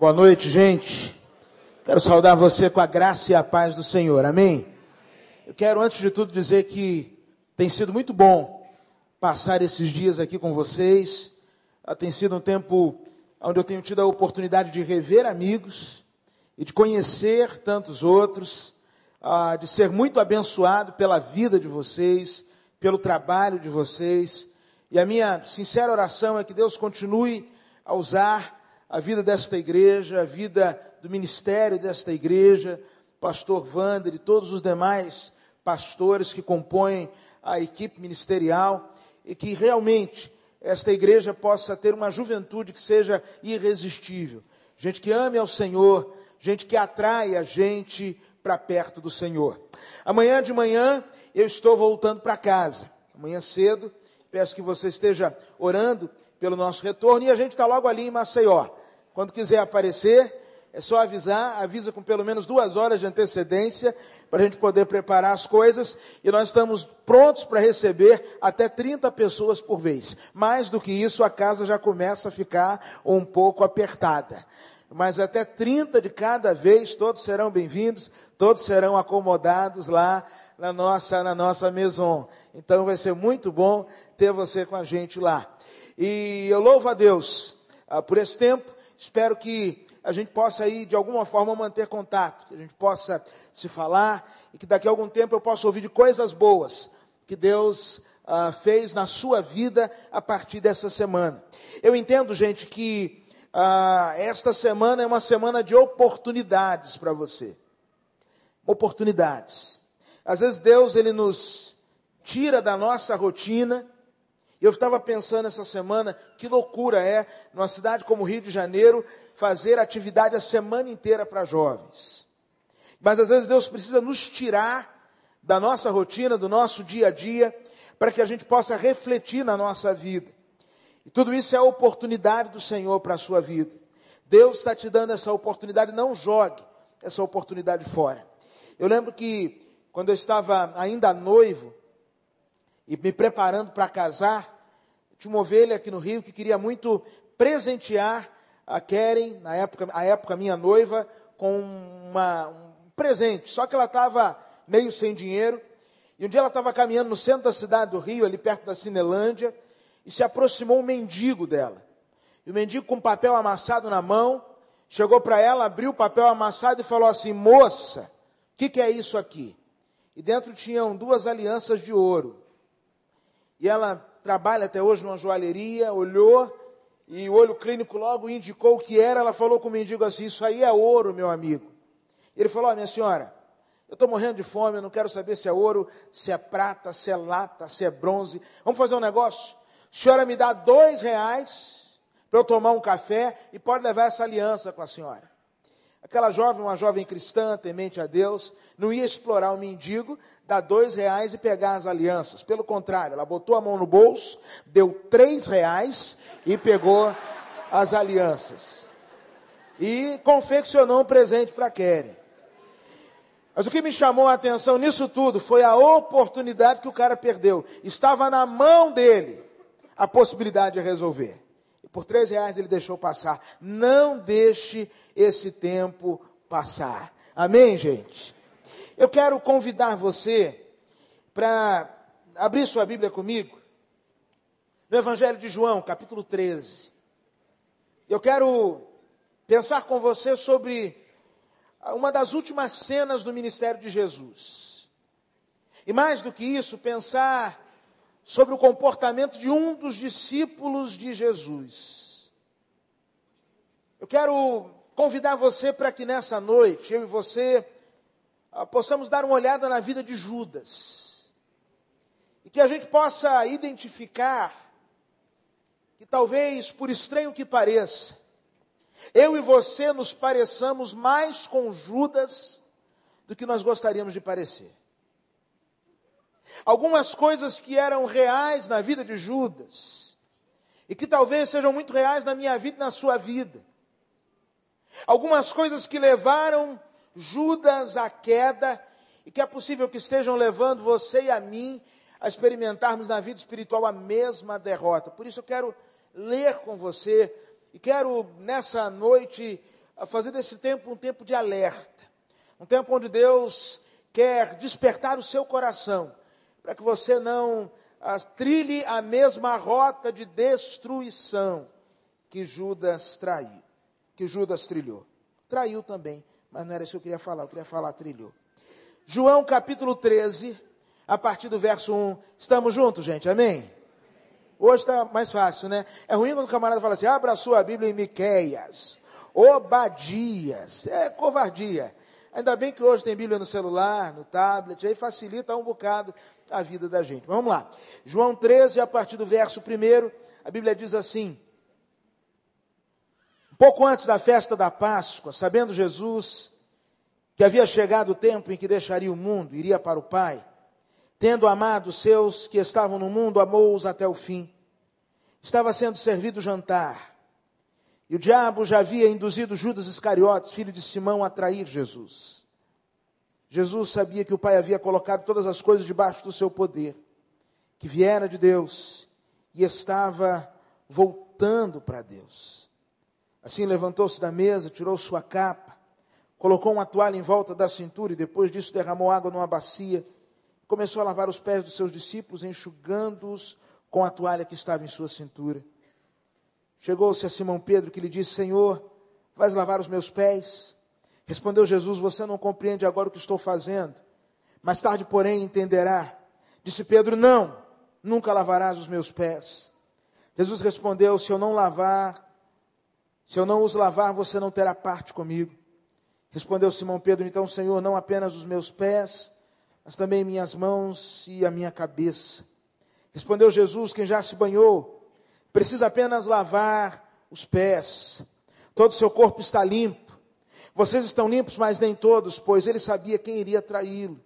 Boa noite, gente. Quero saudar você com a graça e a paz do Senhor. Amém? Eu quero, antes de tudo, dizer que tem sido muito bom passar esses dias aqui com vocês. Ah, tem sido um tempo onde eu tenho tido a oportunidade de rever amigos e de conhecer tantos outros, ah, de ser muito abençoado pela vida de vocês, pelo trabalho de vocês. E a minha sincera oração é que Deus continue a usar a vida desta igreja, a vida do ministério desta igreja, pastor Wander e todos os demais pastores que compõem a equipe ministerial, e que realmente esta igreja possa ter uma juventude que seja irresistível. Gente que ame ao Senhor, gente que atrai a gente para perto do Senhor. Amanhã de manhã eu estou voltando para casa. Amanhã cedo, peço que você esteja orando pelo nosso retorno e a gente está logo ali em Maceió. Quando quiser aparecer, é só avisar, avisa com pelo menos duas horas de antecedência, para a gente poder preparar as coisas, e nós estamos prontos para receber até 30 pessoas por vez. Mais do que isso, a casa já começa a ficar um pouco apertada. Mas até 30 de cada vez, todos serão bem-vindos, todos serão acomodados lá na nossa, na nossa maison. Então vai ser muito bom ter você com a gente lá. E eu louvo a Deus ah, por esse tempo Espero que a gente possa aí, de alguma forma, manter contato, que a gente possa se falar e que daqui a algum tempo eu possa ouvir de coisas boas que Deus ah, fez na sua vida a partir dessa semana. Eu entendo, gente, que ah, esta semana é uma semana de oportunidades para você. Oportunidades. Às vezes Deus ele nos tira da nossa rotina eu estava pensando essa semana, que loucura é, numa cidade como Rio de Janeiro, fazer atividade a semana inteira para jovens. Mas às vezes Deus precisa nos tirar da nossa rotina, do nosso dia a dia, para que a gente possa refletir na nossa vida. E tudo isso é a oportunidade do Senhor para a sua vida. Deus está te dando essa oportunidade, não jogue essa oportunidade fora. Eu lembro que quando eu estava ainda noivo, e me preparando para casar, tinha uma ovelha aqui no Rio que queria muito presentear a Keren, na época, a época minha noiva, com uma, um presente. Só que ela estava meio sem dinheiro. E um dia ela estava caminhando no centro da cidade do Rio, ali perto da Cinelândia, e se aproximou um mendigo dela. E o mendigo com papel amassado na mão, chegou para ela, abriu o papel amassado e falou assim: Moça, o que, que é isso aqui? E dentro tinham duas alianças de ouro e ela trabalha até hoje numa joalheria, olhou e o olho clínico logo indicou o que era. Ela falou com o mendigo assim: Isso aí é ouro, meu amigo. Ele falou: oh, Minha senhora, eu estou morrendo de fome, eu não quero saber se é ouro, se é prata, se é lata, se é bronze. Vamos fazer um negócio? A senhora me dá dois reais para eu tomar um café e pode levar essa aliança com a senhora. Aquela jovem, uma jovem cristã, temente a Deus, não ia explorar o mendigo, dar dois reais e pegar as alianças. Pelo contrário, ela botou a mão no bolso, deu três reais e pegou as alianças. E confeccionou um presente para Keren. Mas o que me chamou a atenção nisso tudo foi a oportunidade que o cara perdeu. Estava na mão dele a possibilidade de resolver. Por três reais ele deixou passar. Não deixe esse tempo passar. Amém, gente? Eu quero convidar você para abrir sua Bíblia comigo no Evangelho de João, capítulo 13. Eu quero pensar com você sobre uma das últimas cenas do ministério de Jesus. E mais do que isso, pensar sobre o comportamento de um dos discípulos de Jesus. Eu quero convidar você para que nessa noite, eu e você, possamos dar uma olhada na vida de Judas. E que a gente possa identificar que talvez, por estranho que pareça, eu e você nos pareçamos mais com Judas do que nós gostaríamos de parecer. Algumas coisas que eram reais na vida de Judas, e que talvez sejam muito reais na minha vida e na sua vida, Algumas coisas que levaram Judas à queda e que é possível que estejam levando você e a mim a experimentarmos na vida espiritual a mesma derrota. Por isso eu quero ler com você e quero nessa noite fazer desse tempo um tempo de alerta, um tempo onde Deus quer despertar o seu coração, para que você não as, trilhe a mesma rota de destruição que Judas traiu, que Judas trilhou. Traiu também, mas não era isso que eu queria falar, eu queria falar trilhou. João capítulo 13, a partir do verso 1. Estamos juntos, gente, amém? Hoje está mais fácil, né? É ruim quando o camarada fala assim, abra a sua Bíblia em Miqueias, Obadias, é covardia. Ainda bem que hoje tem Bíblia no celular, no tablet, aí facilita um bocado a vida da gente. Vamos lá. João 13, a partir do verso 1, a Bíblia diz assim: pouco antes da festa da Páscoa, sabendo Jesus que havia chegado o tempo em que deixaria o mundo, iria para o Pai, tendo amado os seus que estavam no mundo, amou-os até o fim. Estava sendo servido o jantar. E o diabo já havia induzido Judas Iscariotes, filho de Simão, a trair Jesus. Jesus sabia que o Pai havia colocado todas as coisas debaixo do seu poder, que viera de Deus e estava voltando para Deus. Assim levantou-se da mesa, tirou sua capa, colocou uma toalha em volta da cintura e depois disso derramou água numa bacia. Começou a lavar os pés dos seus discípulos, enxugando-os com a toalha que estava em sua cintura. Chegou-se a Simão Pedro que lhe disse: Senhor, vais lavar os meus pés? Respondeu Jesus: Você não compreende agora o que estou fazendo. Mais tarde, porém, entenderá. Disse Pedro: Não, nunca lavarás os meus pés. Jesus respondeu: Se eu não lavar, se eu não os lavar, você não terá parte comigo. Respondeu Simão Pedro: Então, Senhor, não apenas os meus pés, mas também minhas mãos e a minha cabeça. Respondeu Jesus: Quem já se banhou, precisa apenas lavar os pés. Todo o seu corpo está limpo. Vocês estão limpos, mas nem todos, pois ele sabia quem iria traí-lo.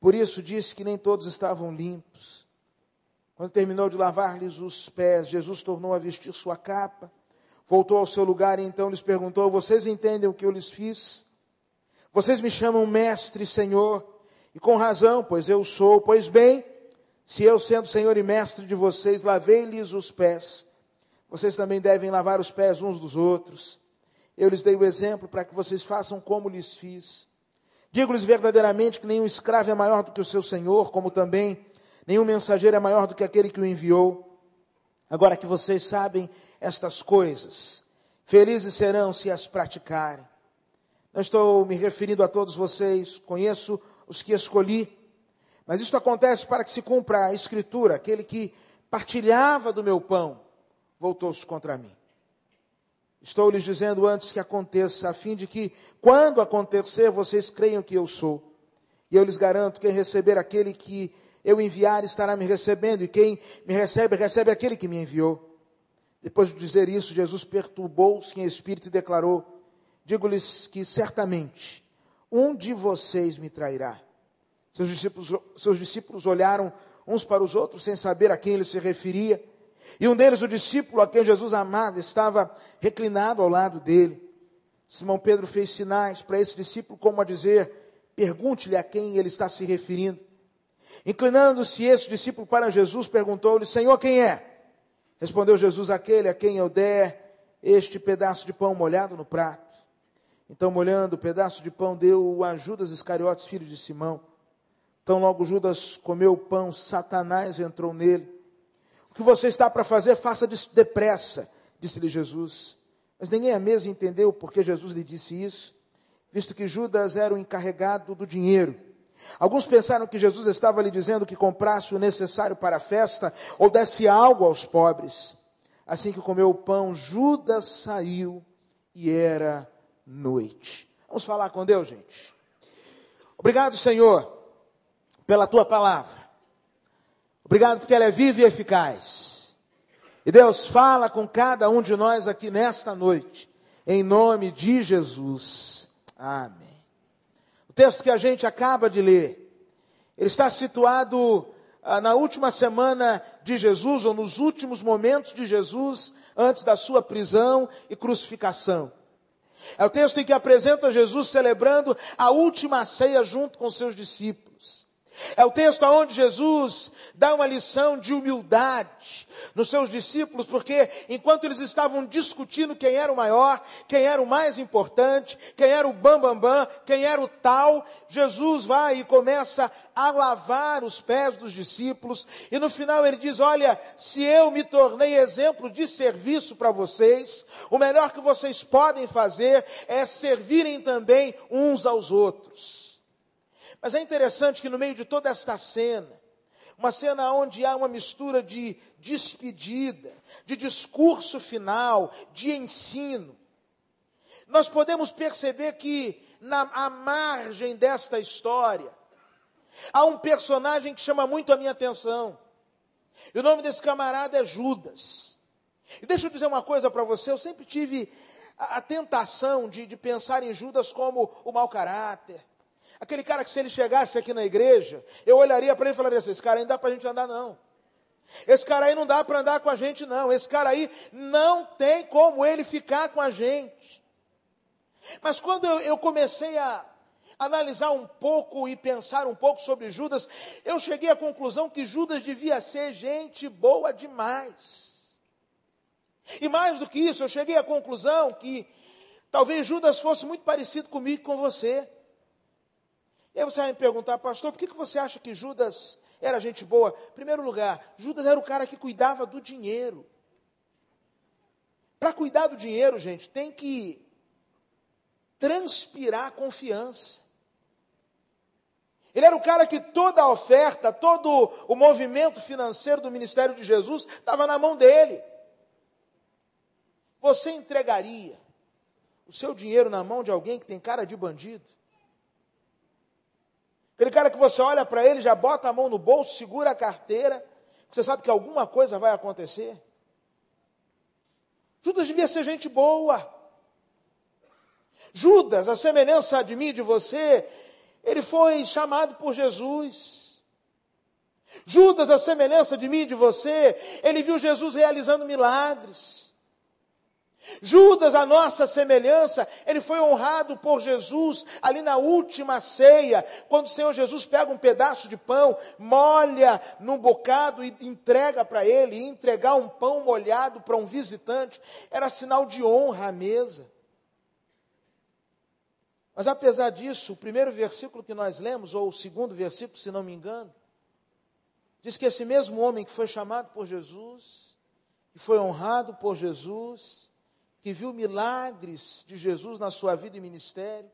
Por isso disse que nem todos estavam limpos. Quando terminou de lavar-lhes os pés, Jesus tornou a vestir sua capa, voltou ao seu lugar e então lhes perguntou: Vocês entendem o que eu lhes fiz? Vocês me chamam mestre senhor, e com razão, pois eu sou. Pois bem, se eu, sendo Senhor e Mestre de vocês, lavei-lhes os pés, vocês também devem lavar os pés uns dos outros. Eu lhes dei o exemplo para que vocês façam como lhes fiz. Digo-lhes verdadeiramente que nenhum escravo é maior do que o seu senhor, como também nenhum mensageiro é maior do que aquele que o enviou. Agora que vocês sabem estas coisas, felizes serão se as praticarem. Não estou me referindo a todos vocês, conheço os que escolhi mas isto acontece para que se cumpra a escritura: aquele que partilhava do meu pão voltou-se contra mim. Estou lhes dizendo antes que aconteça, a fim de que, quando acontecer, vocês creiam que eu sou. E eu lhes garanto: quem receber aquele que eu enviar estará me recebendo, e quem me recebe, recebe aquele que me enviou. Depois de dizer isso, Jesus perturbou-se em espírito e declarou: Digo-lhes que certamente um de vocês me trairá. Seus discípulos, seus discípulos olharam uns para os outros sem saber a quem ele se referia. E um deles, o discípulo a quem Jesus amava, estava reclinado ao lado dele. Simão Pedro fez sinais para esse discípulo, como a dizer: pergunte-lhe a quem ele está se referindo. Inclinando-se esse discípulo para Jesus, perguntou-lhe: Senhor, quem é? Respondeu Jesus: Aquele a quem eu der este pedaço de pão molhado no prato. Então, molhando o pedaço de pão, deu a Judas Iscariotes, filho de Simão. Então, logo Judas comeu o pão, Satanás entrou nele. O que você está para fazer, faça depressa, disse-lhe Jesus. Mas ninguém à mesa entendeu porque Jesus lhe disse isso, visto que Judas era o encarregado do dinheiro. Alguns pensaram que Jesus estava lhe dizendo que comprasse o necessário para a festa ou desse algo aos pobres. Assim que comeu o pão, Judas saiu e era noite. Vamos falar com Deus, gente. Obrigado, Senhor pela tua palavra. Obrigado porque ela é viva e eficaz. E Deus fala com cada um de nós aqui nesta noite, em nome de Jesus. Amém. Texto que a gente acaba de ler, ele está situado ah, na última semana de Jesus, ou nos últimos momentos de Jesus, antes da sua prisão e crucificação. É o texto em que apresenta Jesus celebrando a última ceia junto com seus discípulos. É o texto onde Jesus dá uma lição de humildade nos seus discípulos, porque enquanto eles estavam discutindo quem era o maior, quem era o mais importante, quem era o bambambam, bam, bam, quem era o tal, Jesus vai e começa a lavar os pés dos discípulos, e no final ele diz: Olha, se eu me tornei exemplo de serviço para vocês, o melhor que vocês podem fazer é servirem também uns aos outros. Mas é interessante que no meio de toda esta cena, uma cena onde há uma mistura de despedida, de discurso final, de ensino, nós podemos perceber que na à margem desta história há um personagem que chama muito a minha atenção. E o nome desse camarada é Judas. E deixa eu dizer uma coisa para você, eu sempre tive a, a tentação de, de pensar em Judas como o mau caráter, Aquele cara que se ele chegasse aqui na igreja, eu olharia para ele e falaria assim: esse cara aí não dá para a gente andar, não. Esse cara aí não dá para andar com a gente, não. Esse cara aí não tem como ele ficar com a gente. Mas quando eu, eu comecei a analisar um pouco e pensar um pouco sobre Judas, eu cheguei à conclusão que Judas devia ser gente boa demais. E mais do que isso, eu cheguei à conclusão que talvez Judas fosse muito parecido comigo e com você. E aí você vai me perguntar, pastor, por que, que você acha que Judas era gente boa? Em primeiro lugar, Judas era o cara que cuidava do dinheiro. Para cuidar do dinheiro, gente, tem que transpirar confiança. Ele era o cara que toda a oferta, todo o movimento financeiro do ministério de Jesus estava na mão dele. Você entregaria o seu dinheiro na mão de alguém que tem cara de bandido? Aquele cara que você olha para ele, já bota a mão no bolso, segura a carteira, você sabe que alguma coisa vai acontecer. Judas devia ser gente boa. Judas, a semelhança de mim e de você, ele foi chamado por Jesus. Judas, a semelhança de mim e de você, ele viu Jesus realizando milagres. Judas, a nossa semelhança, ele foi honrado por Jesus ali na última ceia, quando o Senhor Jesus pega um pedaço de pão, molha num bocado e entrega para ele. E entregar um pão molhado para um visitante era sinal de honra à mesa. Mas apesar disso, o primeiro versículo que nós lemos, ou o segundo versículo, se não me engano, diz que esse mesmo homem que foi chamado por Jesus, que foi honrado por Jesus, que viu milagres de Jesus na sua vida e ministério,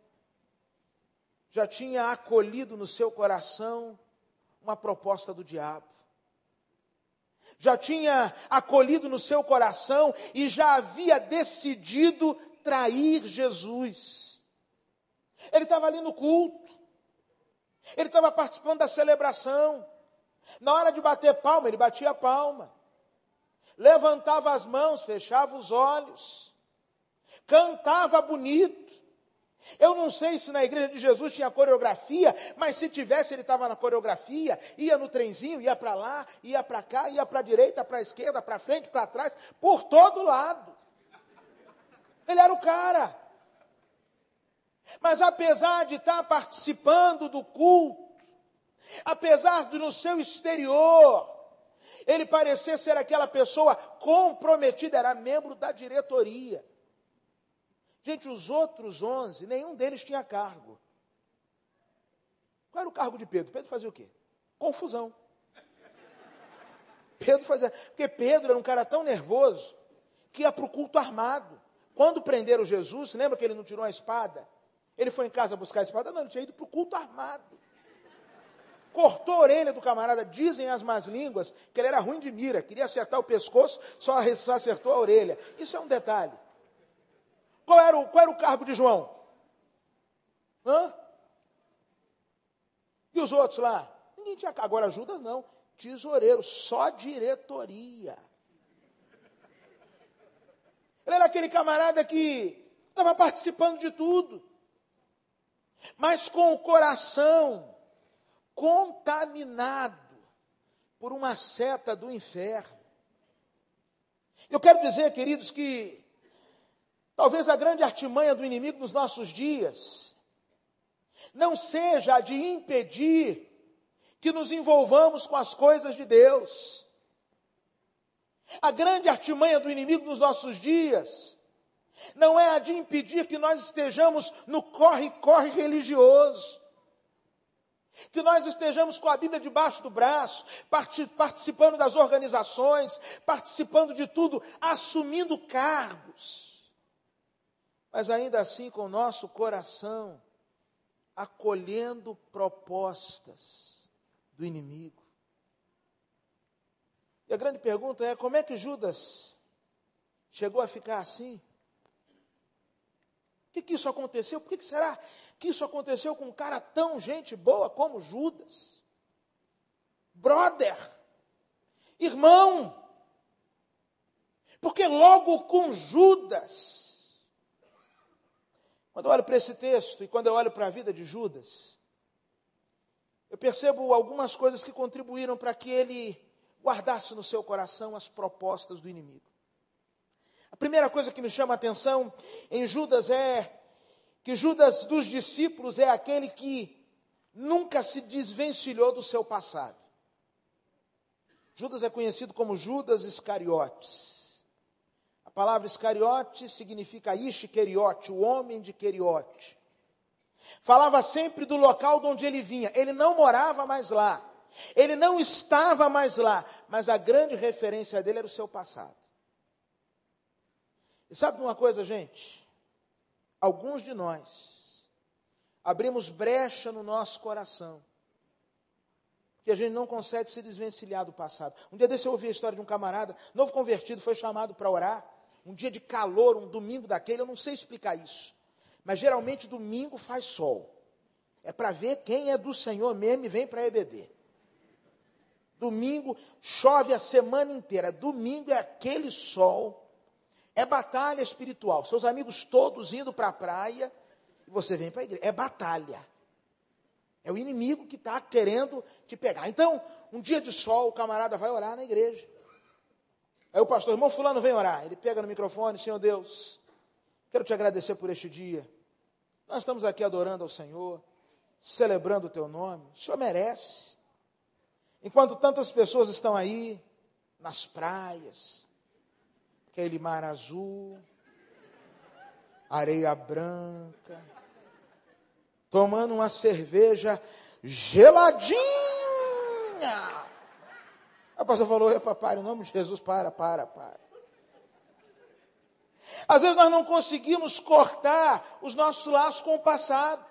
já tinha acolhido no seu coração uma proposta do diabo. Já tinha acolhido no seu coração e já havia decidido trair Jesus. Ele estava ali no culto, ele estava participando da celebração. Na hora de bater palma, ele batia palma, levantava as mãos, fechava os olhos cantava bonito. Eu não sei se na igreja de Jesus tinha coreografia, mas se tivesse, ele estava na coreografia, ia no trenzinho, ia para lá, ia para cá, ia para a direita, para a esquerda, para frente, para trás, por todo lado. Ele era o cara. Mas apesar de estar participando do culto, apesar de no seu exterior, ele parecer ser aquela pessoa comprometida, era membro da diretoria. Gente, os outros onze, nenhum deles tinha cargo. Qual era o cargo de Pedro? Pedro fazia o quê? Confusão. Pedro fazia. Porque Pedro era um cara tão nervoso que ia para o culto armado. Quando prenderam Jesus, lembra que ele não tirou a espada? Ele foi em casa buscar a espada? Não, ele tinha ido para o culto armado. Cortou a orelha do camarada, dizem as más línguas que ele era ruim de mira, queria acertar o pescoço, só acertou a orelha. Isso é um detalhe. Qual era o, qual era o cargo de João? Hã? E os outros lá? Ninguém tinha. Agora, Judas não. Tesoureiro, só diretoria. Ele era aquele camarada que estava participando de tudo, mas com o coração contaminado por uma seta do inferno. Eu quero dizer, queridos, que Talvez a grande artimanha do inimigo nos nossos dias não seja a de impedir que nos envolvamos com as coisas de Deus. A grande artimanha do inimigo nos nossos dias não é a de impedir que nós estejamos no corre-corre religioso, que nós estejamos com a Bíblia debaixo do braço, participando das organizações, participando de tudo, assumindo cargos, mas ainda assim com o nosso coração acolhendo propostas do inimigo. E a grande pergunta é: como é que Judas chegou a ficar assim? que, que isso aconteceu? Por que, que será que isso aconteceu com um cara tão gente boa como Judas? Brother, irmão, porque logo com Judas, quando eu olho para esse texto e quando eu olho para a vida de Judas, eu percebo algumas coisas que contribuíram para que ele guardasse no seu coração as propostas do inimigo. A primeira coisa que me chama a atenção em Judas é que Judas dos discípulos é aquele que nunca se desvencilhou do seu passado. Judas é conhecido como Judas Iscariotes. Palavra Iscariote significa Ishqueriote, o homem de Queriote. Falava sempre do local de onde ele vinha. Ele não morava mais lá. Ele não estava mais lá. Mas a grande referência dele era o seu passado. E sabe uma coisa, gente? Alguns de nós abrimos brecha no nosso coração, que a gente não consegue se desvencilhar do passado. Um dia desse eu ouvi a história de um camarada, novo convertido, foi chamado para orar, um dia de calor, um domingo daquele, eu não sei explicar isso, mas geralmente domingo faz sol. É para ver quem é do Senhor mesmo e vem para EBD. Domingo chove a semana inteira. Domingo é aquele sol é batalha espiritual. Seus amigos todos indo para a praia e você vem para a igreja. É batalha. É o inimigo que está querendo te pegar. Então, um dia de sol, o camarada vai orar na igreja. Aí o pastor, irmão fulano, vem orar. Ele pega no microfone, Senhor Deus, quero te agradecer por este dia. Nós estamos aqui adorando ao Senhor, celebrando o teu nome. O Senhor merece. Enquanto tantas pessoas estão aí, nas praias, aquele mar azul, areia branca, tomando uma cerveja geladinha. A pastor falou, epa, para, em nome de Jesus, para, para, para. Às vezes nós não conseguimos cortar os nossos laços com o passado.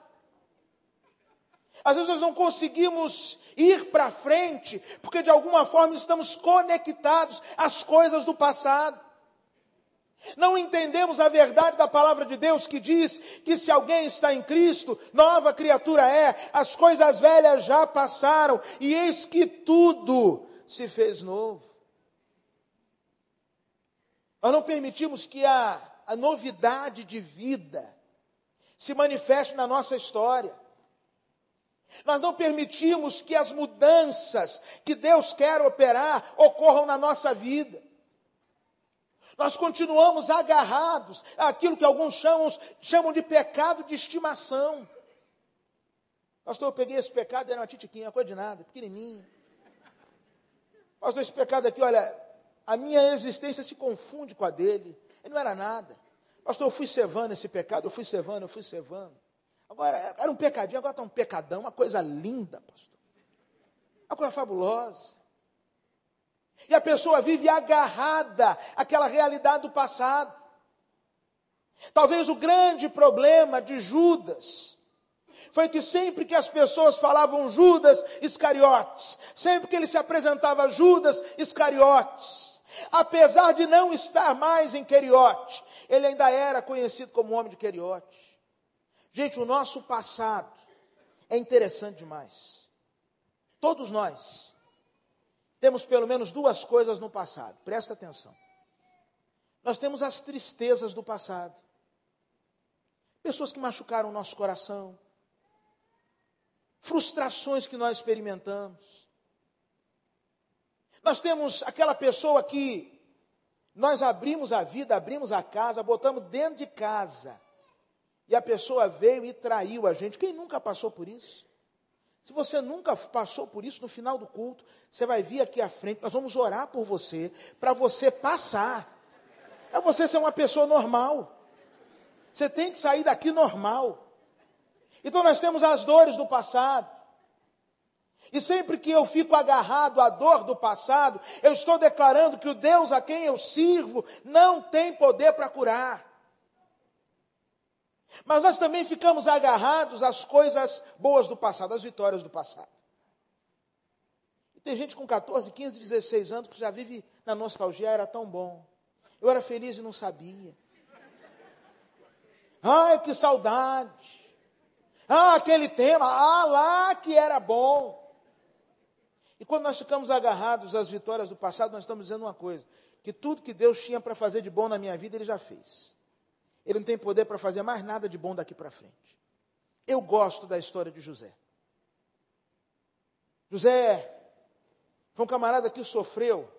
Às vezes nós não conseguimos ir para frente, porque de alguma forma estamos conectados às coisas do passado. Não entendemos a verdade da palavra de Deus que diz que se alguém está em Cristo, nova criatura é, as coisas velhas já passaram e eis que tudo se fez novo. Nós não permitimos que a, a novidade de vida se manifeste na nossa história. Nós não permitimos que as mudanças que Deus quer operar ocorram na nossa vida. Nós continuamos agarrados àquilo que alguns chamam, chamam de pecado de estimação. Pastor, eu peguei esse pecado, era uma titiquinha, coisa de nada, pequenininho. Pastor, esse pecado aqui, olha, a minha existência se confunde com a dele. Ele não era nada. Pastor, eu fui cevando esse pecado, eu fui cevando, eu fui cevando. Agora, era um pecadinho, agora está um pecadão, uma coisa linda, pastor. Uma coisa fabulosa. E a pessoa vive agarrada àquela realidade do passado. Talvez o grande problema de Judas foi que sempre que as pessoas falavam Judas Iscariotes, sempre que ele se apresentava Judas Iscariotes, apesar de não estar mais em Queriote, ele ainda era conhecido como homem de Queriote. Gente, o nosso passado é interessante demais. Todos nós temos pelo menos duas coisas no passado, presta atenção. Nós temos as tristezas do passado, pessoas que machucaram o nosso coração, frustrações que nós experimentamos. Nós temos aquela pessoa que nós abrimos a vida, abrimos a casa, botamos dentro de casa, e a pessoa veio e traiu a gente. Quem nunca passou por isso? Se você nunca passou por isso, no final do culto, você vai vir aqui à frente, nós vamos orar por você, para você passar. Para você ser uma pessoa normal. Você tem que sair daqui normal. Então nós temos as dores do passado. E sempre que eu fico agarrado à dor do passado, eu estou declarando que o Deus a quem eu sirvo não tem poder para curar. Mas nós também ficamos agarrados às coisas boas do passado, às vitórias do passado. E tem gente com 14, 15, 16 anos que já vive na nostalgia, era tão bom. Eu era feliz e não sabia. Ai, que saudade. Ah, aquele tema, ah, lá que era bom. E quando nós ficamos agarrados às vitórias do passado, nós estamos dizendo uma coisa: que tudo que Deus tinha para fazer de bom na minha vida, Ele já fez. Ele não tem poder para fazer mais nada de bom daqui para frente. Eu gosto da história de José. José foi um camarada que sofreu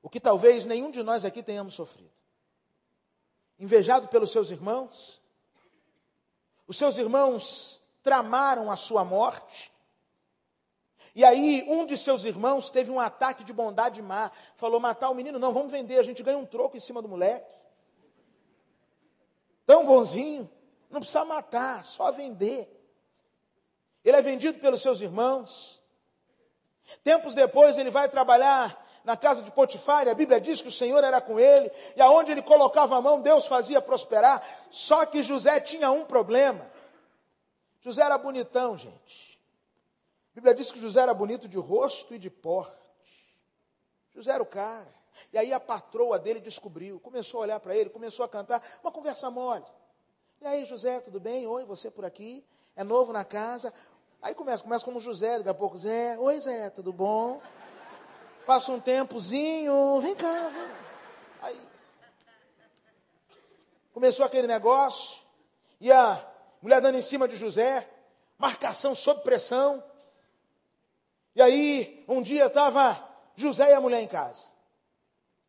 o que talvez nenhum de nós aqui tenhamos sofrido. Invejado pelos seus irmãos, os seus irmãos tramaram a sua morte. E aí, um de seus irmãos teve um ataque de bondade má. Falou: matar o menino, não, vamos vender, a gente ganha um troco em cima do moleque tão bonzinho, não precisa matar, só vender. Ele é vendido pelos seus irmãos. Tempos depois ele vai trabalhar na casa de Potifar, a Bíblia diz que o Senhor era com ele, e aonde ele colocava a mão, Deus fazia prosperar. Só que José tinha um problema. José era bonitão, gente. A Bíblia diz que José era bonito de rosto e de porte. José era o cara. E aí a patroa dele descobriu, começou a olhar para ele, começou a cantar, uma conversa mole. E aí, José, tudo bem? Oi, você por aqui? É novo na casa? Aí começa, começa como José, daqui a pouco, Zé, oi Zé, tudo bom? Passa um tempozinho, vem cá, vem. Aí começou aquele negócio, e a mulher dando em cima de José, marcação sob pressão. E aí, um dia estava José e a mulher em casa.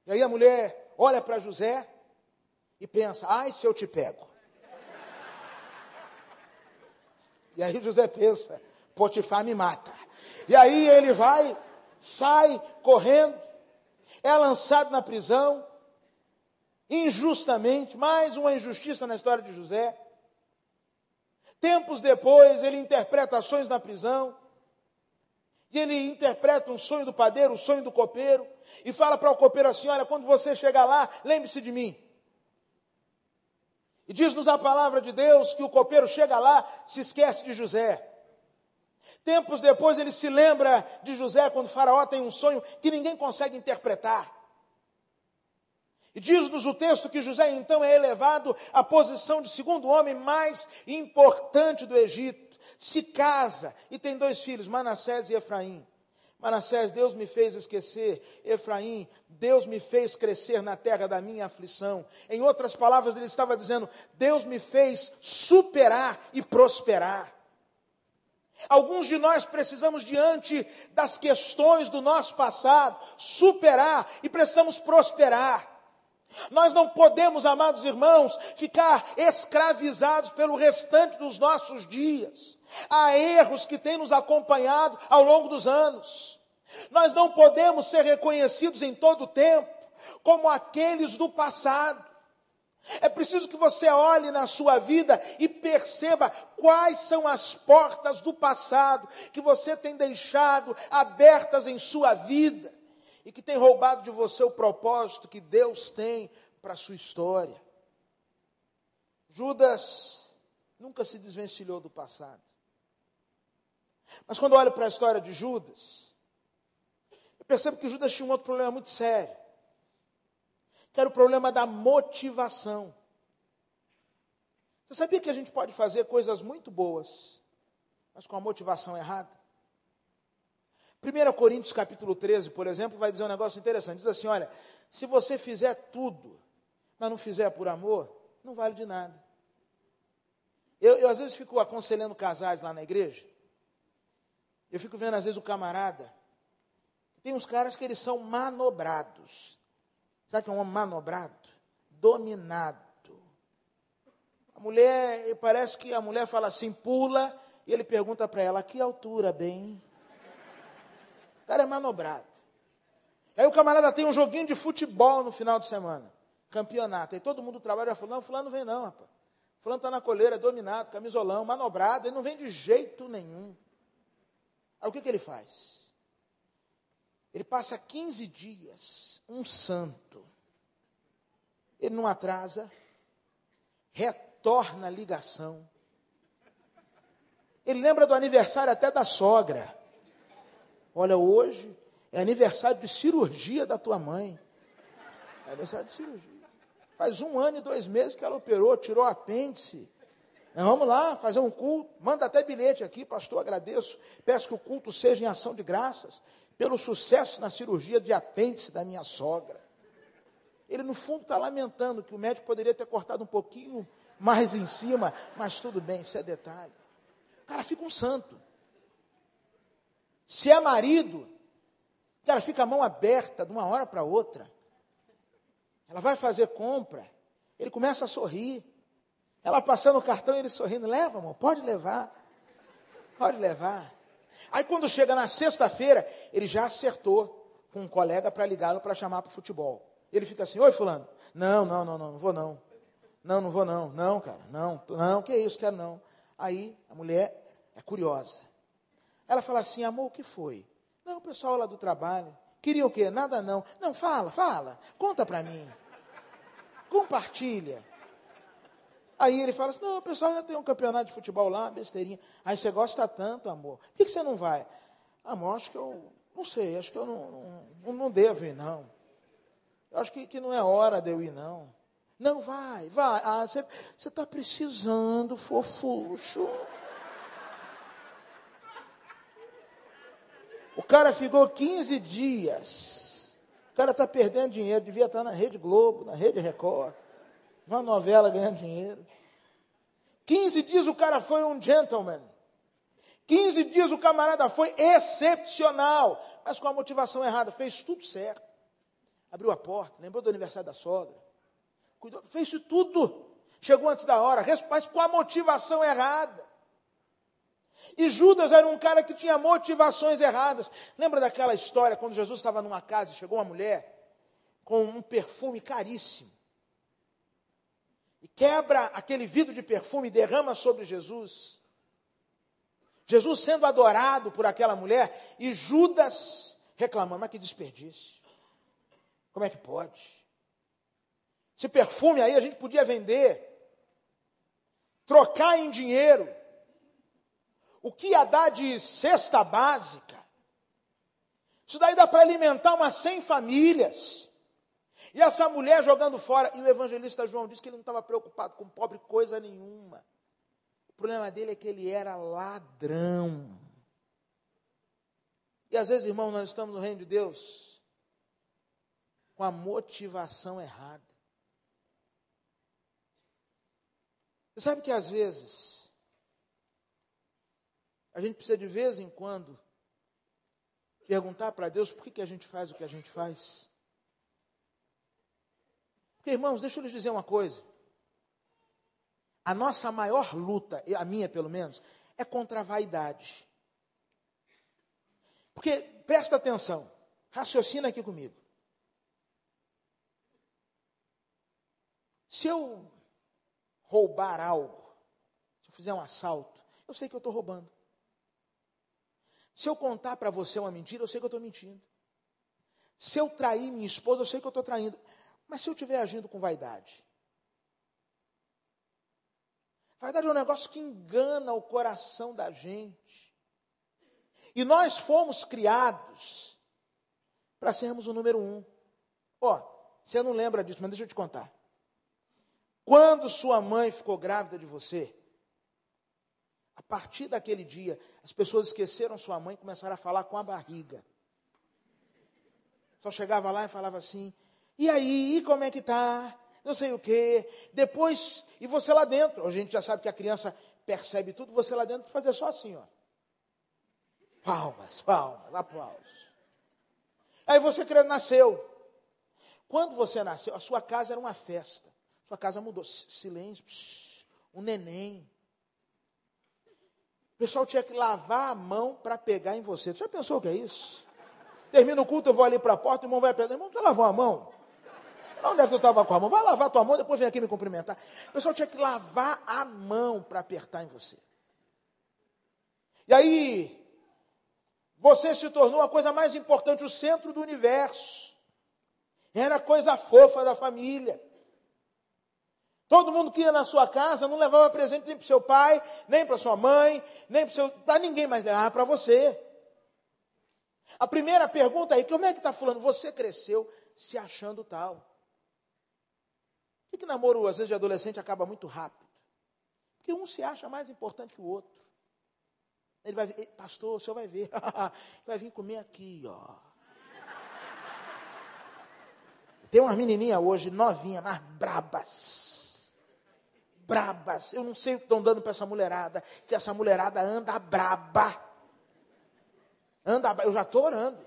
E aí a mulher olha para José e pensa: ai, se eu te pego. E aí José pensa: Potifar me mata. E aí ele vai, sai correndo, é lançado na prisão, injustamente, mais uma injustiça na história de José. Tempos depois, ele interpreta ações na prisão, e ele interpreta um sonho do padeiro, um sonho do copeiro, e fala para o copeiro assim: Olha, quando você chegar lá, lembre-se de mim. E diz-nos a palavra de Deus que o copeiro chega lá, se esquece de José. Tempos depois ele se lembra de José quando Faraó tem um sonho que ninguém consegue interpretar. E diz-nos o texto que José então é elevado à posição de segundo homem mais importante do Egito. Se casa e tem dois filhos, Manassés e Efraim. Manassés, Deus me fez esquecer. Efraim, Deus me fez crescer na terra da minha aflição. Em outras palavras, ele estava dizendo: Deus me fez superar e prosperar. Alguns de nós precisamos, diante das questões do nosso passado, superar e precisamos prosperar. Nós não podemos, amados irmãos, ficar escravizados pelo restante dos nossos dias. Há erros que têm nos acompanhado ao longo dos anos. Nós não podemos ser reconhecidos em todo o tempo como aqueles do passado. É preciso que você olhe na sua vida e perceba quais são as portas do passado que você tem deixado abertas em sua vida e que tem roubado de você o propósito que Deus tem para a sua história. Judas nunca se desvencilhou do passado. Mas quando eu olho para a história de Judas, eu percebo que Judas tinha um outro problema muito sério, que era o problema da motivação. Você sabia que a gente pode fazer coisas muito boas, mas com a motivação errada? 1 Coríntios capítulo 13, por exemplo, vai dizer um negócio interessante. Diz assim: olha, se você fizer tudo, mas não fizer por amor, não vale de nada. Eu, eu às vezes fico aconselhando casais lá na igreja. Eu fico vendo às vezes o camarada. Tem uns caras que eles são manobrados. Sabe que é um homem manobrado? Dominado. A mulher, parece que a mulher fala assim, pula, e ele pergunta para ela: a que altura, bem? O cara é manobrado. Aí o camarada tem um joguinho de futebol no final de semana, campeonato. Aí todo mundo trabalha e fala: não, fulano vem não, rapaz. Fulano está na coleira, dominado, camisolão, manobrado, ele não vem de jeito nenhum. Aí o que, que ele faz? Ele passa 15 dias, um santo. Ele não atrasa, retorna a ligação. Ele lembra do aniversário até da sogra. Olha, hoje é aniversário de cirurgia da tua mãe. É aniversário de cirurgia. Faz um ano e dois meses que ela operou, tirou apêndice. Nós vamos lá fazer um culto. Manda até bilhete aqui, pastor, agradeço. Peço que o culto seja em ação de graças pelo sucesso na cirurgia de apêndice da minha sogra. Ele, no fundo, está lamentando que o médico poderia ter cortado um pouquinho mais em cima, mas tudo bem, isso é detalhe. O cara fica um santo. Se é marido, cara fica a mão aberta de uma hora para outra. Ela vai fazer compra, ele começa a sorrir. Ela passando o cartão, ele sorrindo, leva, amor, pode levar. Pode levar. Aí quando chega na sexta-feira, ele já acertou com um colega para ligá-lo para chamar para o futebol. Ele fica assim, oi fulano. Não, não, não, não, não vou não. Não, não vou não. Não, cara, não, não, que isso, quero não. Aí a mulher é curiosa. Ela fala assim, amor, o que foi? Não, o pessoal lá do trabalho. Queria o quê? Nada não. Não, fala, fala. Conta para mim. Compartilha. Aí ele fala assim: não, o pessoal já tem um campeonato de futebol lá, besteirinha. Aí você gosta tanto, amor. Por que, você não vai? Amor, acho que eu. Não sei, acho que eu não, não, não devo ir, não. Eu acho que, que não é hora de eu ir, não. Não, vai, vai. Ah, você está precisando, fofucho. O cara ficou 15 dias. O cara está perdendo dinheiro, devia estar na Rede Globo, na Rede Record, uma novela ganhando dinheiro. 15 dias o cara foi um gentleman. 15 dias o camarada foi excepcional, mas com a motivação errada, fez tudo certo. Abriu a porta, lembrou do aniversário da sogra, cuidou, fez tudo. Chegou antes da hora, mas com a motivação errada. E Judas era um cara que tinha motivações erradas. Lembra daquela história quando Jesus estava numa casa e chegou uma mulher com um perfume caríssimo? E quebra aquele vidro de perfume e derrama sobre Jesus. Jesus sendo adorado por aquela mulher e Judas reclamando: mas que desperdício. Como é que pode? Esse perfume aí a gente podia vender, trocar em dinheiro o que ia dar de cesta básica. Isso daí dá para alimentar umas 100 famílias. E essa mulher jogando fora. E o evangelista João disse que ele não estava preocupado com pobre coisa nenhuma. O problema dele é que ele era ladrão. E às vezes, irmão, nós estamos no reino de Deus com a motivação errada. Você sabe que às vezes a gente precisa de vez em quando perguntar para Deus por que, que a gente faz o que a gente faz. Porque, irmãos, deixa eu lhes dizer uma coisa. A nossa maior luta, a minha pelo menos, é contra a vaidade. Porque, presta atenção, raciocina aqui comigo. Se eu roubar algo, se eu fizer um assalto, eu sei que eu estou roubando. Se eu contar para você uma mentira, eu sei que eu estou mentindo. Se eu trair minha esposa, eu sei que eu estou traindo. Mas se eu estiver agindo com vaidade? Vaidade é um negócio que engana o coração da gente. E nós fomos criados para sermos o número um. Ó, oh, você não lembra disso, mas deixa eu te contar. Quando sua mãe ficou grávida de você, a partir daquele dia, as pessoas esqueceram sua mãe e começaram a falar com a barriga. Só chegava lá e falava assim: e aí, e como é que tá? Não sei o quê. Depois, e você lá dentro. A gente já sabe que a criança percebe tudo, você lá dentro fazer só assim, ó. Palmas, palmas, aplausos. Aí você nasceu. Quando você nasceu, a sua casa era uma festa. Sua casa mudou. Silêncio, um neném. Pessoal tinha que lavar a mão para pegar em você. Você já pensou o que é isso? Termina o culto, eu vou ali para a porta, o irmão vai pegar. Irmão, já lavou a mão? Onde é que tu estava com a mão? Vai lavar a tua mão, depois vem aqui me cumprimentar. O pessoal tinha que lavar a mão para apertar em você. E aí, você se tornou a coisa mais importante, o centro do universo. Era a coisa fofa da família. Todo mundo que ia na sua casa não levava presente nem para seu pai, nem para sua mãe, nem para ninguém mais, levava para você. A primeira pergunta é: como é que está falando? Você cresceu se achando tal. Por que, namoro, às vezes, de adolescente acaba muito rápido? Porque um se acha mais importante que o outro. Ele vai ver, pastor, o senhor vai ver, vai vir comer aqui, ó. Tem umas menininhas hoje, novinhas, mas brabas. Brabas. Eu não sei o que estão dando para essa mulherada, que essa mulherada anda braba. Anda, eu já estou orando.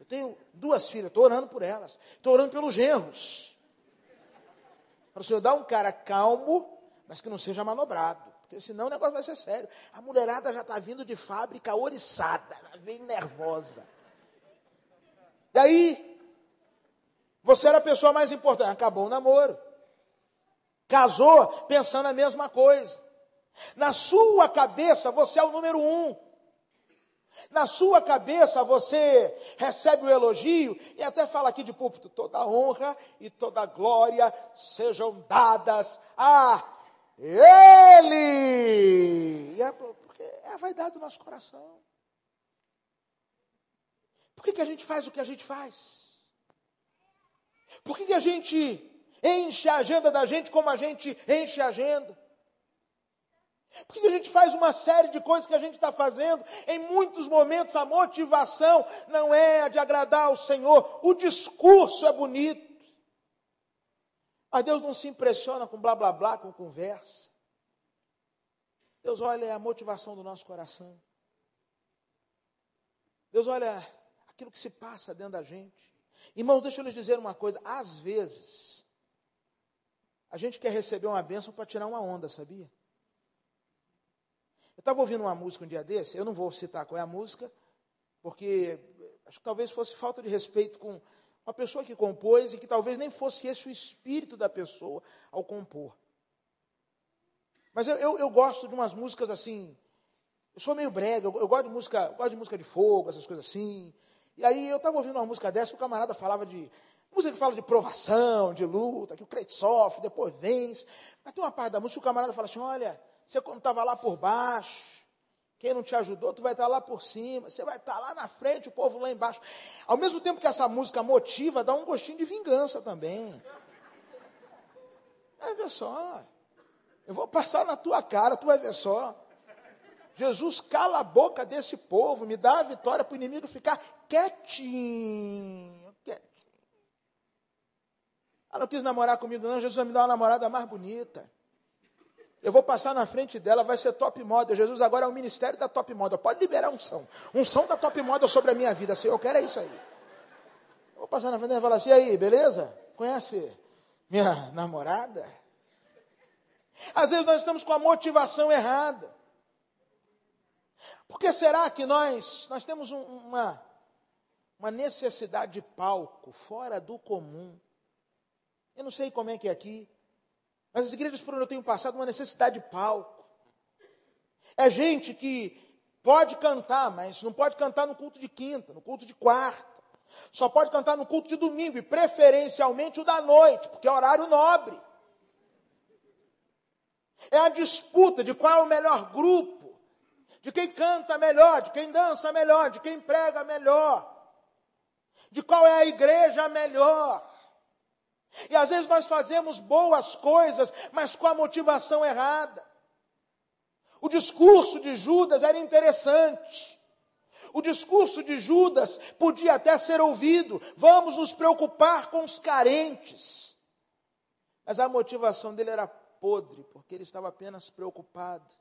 Eu tenho duas filhas, estou orando por elas. Estou orando pelos genros. Para o Senhor dar um cara calmo, mas que não seja manobrado. Porque senão o negócio vai ser sério. A mulherada já está vindo de fábrica oriçada, vem nervosa. Daí, você era a pessoa mais importante. Acabou o namoro. Casou pensando a mesma coisa. Na sua cabeça, você é o número um. Na sua cabeça você recebe o elogio e até fala aqui de púlpito: toda honra e toda glória sejam dadas a ele! É porque é a vaidade do nosso coração. Por que, que a gente faz o que a gente faz? Por que, que a gente enche a agenda da gente como a gente enche a agenda? Por que, que a gente faz uma série de coisas que a gente está fazendo? Em muitos momentos a motivação não é a de agradar ao Senhor, o discurso é bonito. Mas Deus não se impressiona com blá blá blá, com conversa. Deus olha a motivação do nosso coração. Deus olha aquilo que se passa dentro da gente. Irmãos, deixa eu lhes dizer uma coisa. Às vezes, a gente quer receber uma bênção para tirar uma onda, sabia? Eu estava ouvindo uma música um dia desse, eu não vou citar qual é a música, porque acho que talvez fosse falta de respeito com uma pessoa que compôs e que talvez nem fosse esse o espírito da pessoa ao compor. Mas eu, eu, eu gosto de umas músicas assim. Eu sou meio brega, eu, eu gosto, de música, gosto de música de fogo, essas coisas assim. E aí eu estava ouvindo uma música dessa, o camarada falava de. Música que fala de provação, de luta, que o crente sofre, depois vence. Mas tem uma parte da música que o camarada fala assim: olha, você quando estava lá por baixo, quem não te ajudou, tu vai estar lá por cima, você vai estar lá na frente, o povo lá embaixo. Ao mesmo tempo que essa música motiva, dá um gostinho de vingança também. Vai ver só. Eu vou passar na tua cara, tu vai ver só. Jesus, cala a boca desse povo, me dá a vitória para o inimigo ficar quietinho. Ela não quis namorar comigo, não. Jesus vai me dar uma namorada mais bonita. Eu vou passar na frente dela, vai ser top model. Jesus agora é o ministério da top model. Pode liberar unção. Unção da top model sobre a minha vida. Senhor, eu quero é isso aí. Eu vou passar na frente dela e falar assim: e aí, beleza? Conhece minha namorada? Às vezes nós estamos com a motivação errada. Por que será que nós, nós temos um, uma, uma necessidade de palco fora do comum? Eu não sei como é que é aqui. Mas as igrejas por onde eu tenho passado uma necessidade de palco. É gente que pode cantar, mas não pode cantar no culto de quinta, no culto de quarta. Só pode cantar no culto de domingo, e preferencialmente o da noite, porque é horário nobre. É a disputa de qual é o melhor grupo, de quem canta melhor, de quem dança melhor, de quem prega melhor, de qual é a igreja melhor. E às vezes nós fazemos boas coisas, mas com a motivação errada. O discurso de Judas era interessante. O discurso de Judas podia até ser ouvido. Vamos nos preocupar com os carentes. Mas a motivação dele era podre, porque ele estava apenas preocupado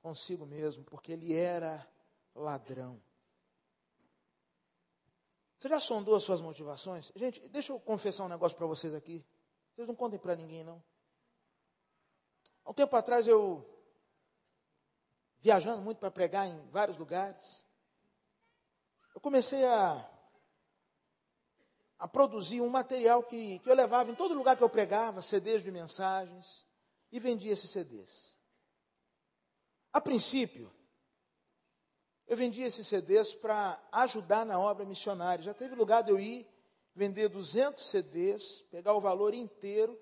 consigo mesmo, porque ele era ladrão. Você já sondou as suas motivações? Gente, deixa eu confessar um negócio para vocês aqui. Vocês não contem para ninguém, não. Há um tempo atrás eu viajando muito para pregar em vários lugares, eu comecei a, a produzir um material que, que eu levava em todo lugar que eu pregava, CDs de mensagens, e vendia esses CDs. A princípio, eu vendia esses CDs para ajudar na obra missionária. Já teve lugar de eu ir vender 200 CDs, pegar o valor inteiro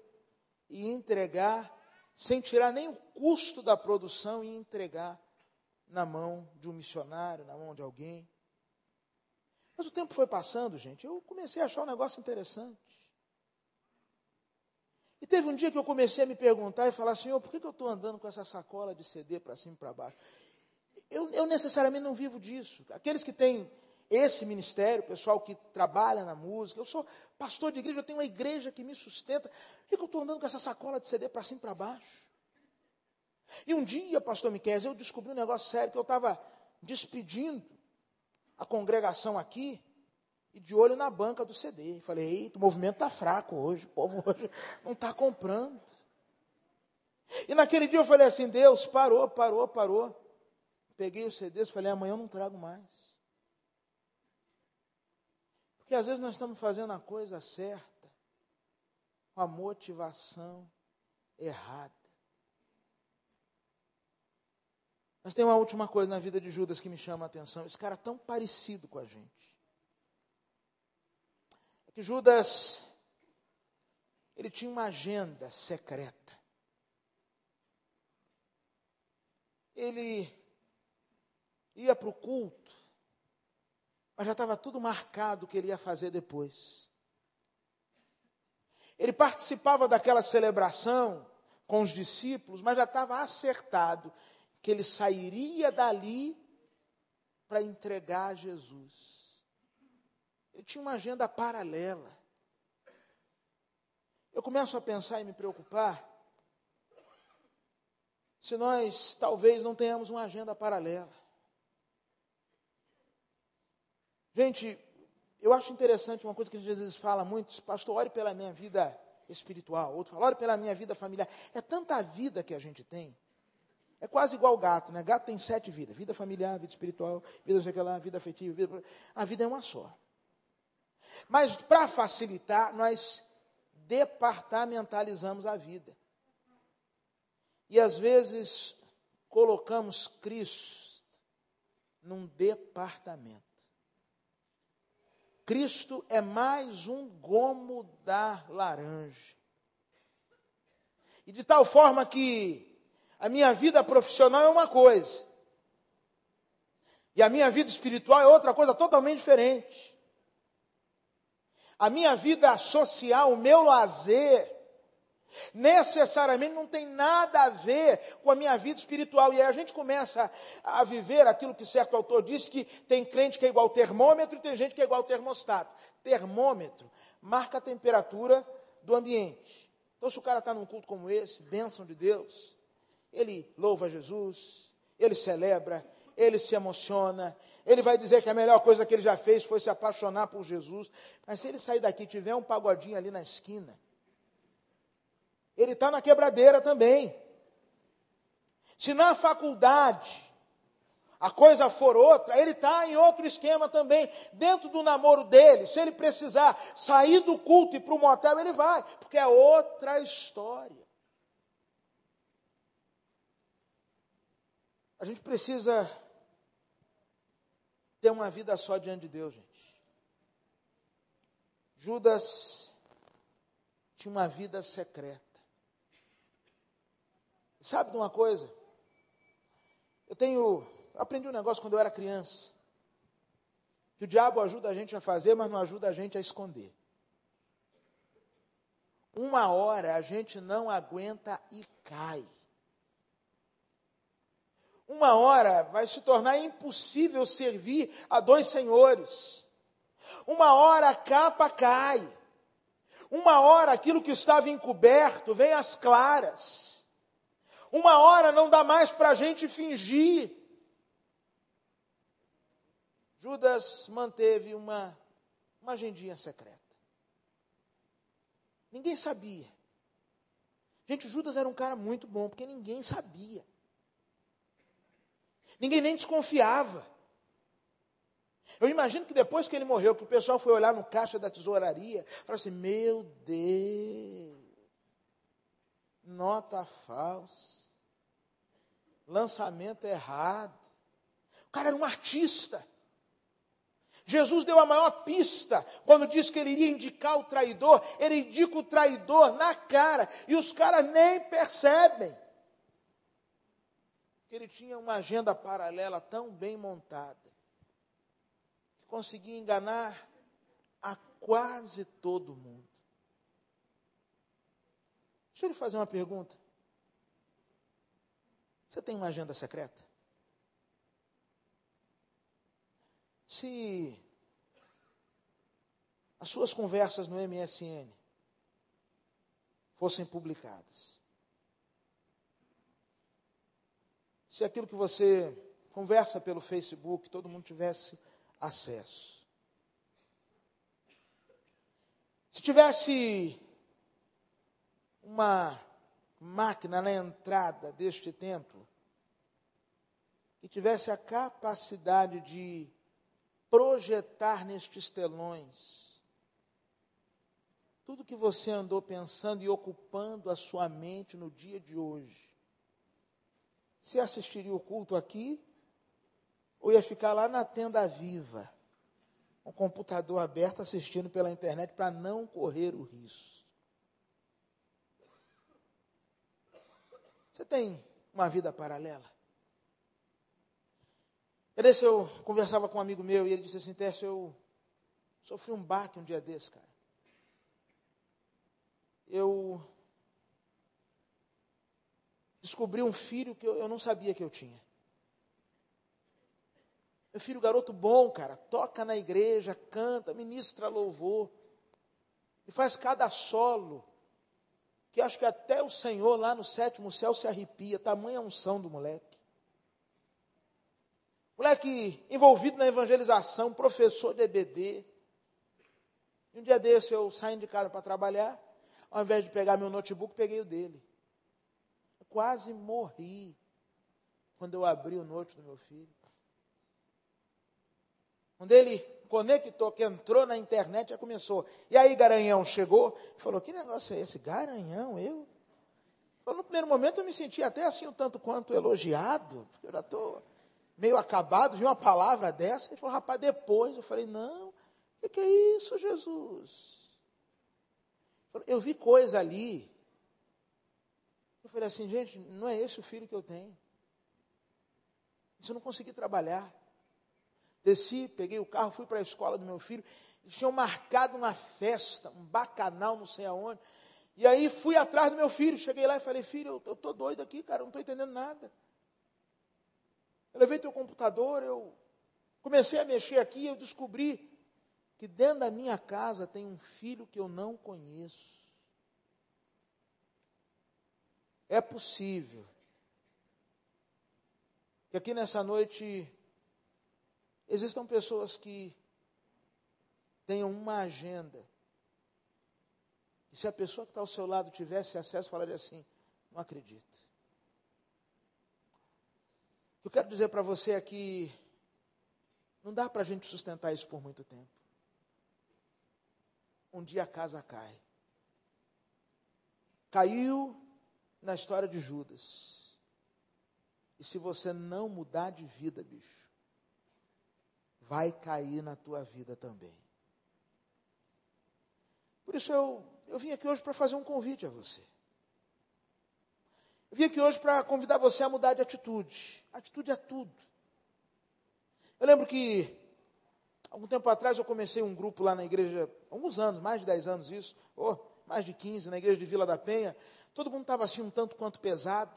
e entregar, sem tirar nem o custo da produção, e entregar na mão de um missionário, na mão de alguém. Mas o tempo foi passando, gente, eu comecei a achar um negócio interessante. E teve um dia que eu comecei a me perguntar e falar, Senhor, por que, que eu estou andando com essa sacola de CD para cima e para baixo? Eu, eu necessariamente não vivo disso. Aqueles que têm esse ministério, pessoal que trabalha na música, eu sou pastor de igreja, eu tenho uma igreja que me sustenta. Por que, que eu estou andando com essa sacola de CD para cima e para baixo? E um dia, pastor Miquel, eu descobri um negócio sério, que eu estava despedindo a congregação aqui, e de olho na banca do CD. Falei, eita, o movimento está fraco hoje, o povo hoje não está comprando. E naquele dia eu falei assim, Deus, parou, parou, parou. Peguei os CDs e falei, amanhã eu não trago mais. Porque às vezes nós estamos fazendo a coisa certa, com a motivação errada. Mas tem uma última coisa na vida de Judas que me chama a atenção. Esse cara é tão parecido com a gente é que Judas ele tinha uma agenda secreta. Ele ia para o culto, mas já estava tudo marcado o que ele ia fazer depois. Ele participava daquela celebração com os discípulos, mas já estava acertado que ele sairia dali para entregar Jesus. Ele tinha uma agenda paralela. Eu começo a pensar e me preocupar se nós talvez não tenhamos uma agenda paralela. Gente, eu acho interessante uma coisa que às vezes fala muito, pastor, ore pela minha vida espiritual, outro fala, ore pela minha vida familiar. É tanta vida que a gente tem. É quase igual gato, né? Gato tem sete vidas: vida familiar, vida espiritual, vida não sei que lá, vida afetiva. Vida... A vida é uma só. Mas para facilitar, nós departamentalizamos a vida. E às vezes colocamos Cristo num departamento. Cristo é mais um gomo da laranja. E de tal forma que a minha vida profissional é uma coisa, e a minha vida espiritual é outra coisa totalmente diferente a minha vida social, o meu lazer, necessariamente não tem nada a ver com a minha vida espiritual. E aí a gente começa a, viver aquilo que certo autor disse, que tem crente que é igual termômetro e tem gente que é igual termostato. Termômetro marca a temperatura do ambiente. Então, se o cara está num culto como esse, bênção de Deus, ele louva Jesus, ele celebra, ele se emociona, ele vai dizer que a melhor coisa que ele já fez foi se apaixonar por Jesus. Mas se ele sair daqui e tiver um pagodinho ali na esquina, ele está na quebradeira também. Se na faculdade a coisa for outra, ele está em outro esquema também. Dentro do namoro dele, se ele precisar sair do culto e para o motel, ele vai, porque é outra história. A gente precisa ter uma vida só diante de Deus, gente. Judas tinha uma vida secreta. Sabe de uma coisa? Eu tenho. Eu aprendi um negócio quando eu era criança. Que o diabo ajuda a gente a fazer, mas não ajuda a gente a esconder. Uma hora a gente não aguenta e cai uma hora vai se tornar impossível servir a dois senhores. Uma hora a capa cai. Uma hora aquilo que estava encoberto vem às claras. Uma hora não dá mais para a gente fingir. Judas manteve uma, uma agendinha secreta. Ninguém sabia. Gente, Judas era um cara muito bom, porque ninguém sabia. Ninguém nem desconfiava. Eu imagino que depois que ele morreu, que o pessoal foi olhar no caixa da tesouraria, falou assim: Meu Deus, nota falsa, lançamento errado. O cara era um artista. Jesus deu a maior pista quando disse que ele iria indicar o traidor. Ele indica o traidor na cara e os caras nem percebem. Ele tinha uma agenda paralela tão bem montada que conseguia enganar a quase todo mundo. Deixa eu lhe fazer uma pergunta. Você tem uma agenda secreta? Se as suas conversas no MSN fossem publicadas, se aquilo que você conversa pelo Facebook, todo mundo tivesse acesso. Se tivesse uma máquina na entrada deste templo que tivesse a capacidade de projetar nestes telões tudo que você andou pensando e ocupando a sua mente no dia de hoje. Você assistiria o culto aqui ou ia ficar lá na tenda viva, o computador aberto assistindo pela internet para não correr o risco? Você tem uma vida paralela? Esse eu conversava com um amigo meu e ele disse assim, Tércio, eu sofri um baque um dia desse, cara. Eu descobri um filho que eu não sabia que eu tinha. Meu filho, garoto bom, cara, toca na igreja, canta, ministra louvor, e faz cada solo, que acho que até o Senhor lá no sétimo céu se arrepia, tamanha unção do moleque. Moleque envolvido na evangelização, professor de EBD. Um dia desse eu saindo de casa para trabalhar, ao invés de pegar meu notebook, peguei o dele. Eu quase morri quando eu abri o note do meu filho. Quando ele conectou, que entrou na internet, já começou. E aí, Garanhão chegou e falou: Que negócio é esse? Garanhão, eu? Falou, no primeiro momento eu me senti até assim um tanto quanto elogiado, porque eu já estou meio acabado, vi uma palavra dessa, ele falou, rapaz, depois, eu falei, não, o que, que, é isso, Jesus? Eu vi coisa ali. Eu falei assim, gente, não é esse o filho que eu tenho. Isso eu não consegui trabalhar. Desci, peguei o carro, fui para a escola do meu filho. Eles tinham marcado uma festa, um bacanal, não sei aonde. E aí fui atrás do meu filho. Cheguei lá e falei, filho, eu estou doido aqui, cara, não estou entendendo nada. Eu levei teu computador, eu comecei a mexer aqui eu descobri que dentro da minha casa tem um filho que eu não conheço. É possível que aqui nessa noite existam pessoas que tenham uma agenda. E se a pessoa que está ao seu lado tivesse acesso, falaria assim: não acredito. O que eu quero dizer para você é que não dá para a gente sustentar isso por muito tempo. Um dia a casa cai. Caiu na história de Judas. E se você não mudar de vida, bicho, vai cair na tua vida também. Por isso eu, eu vim aqui hoje para fazer um convite a você. Eu vim aqui hoje para convidar você a mudar de atitude. Atitude é tudo. Eu lembro que, algum tempo atrás, eu comecei um grupo lá na igreja, alguns anos, mais de 10 anos isso, ou mais de 15, na igreja de Vila da Penha. Todo mundo estava assim um tanto quanto pesado.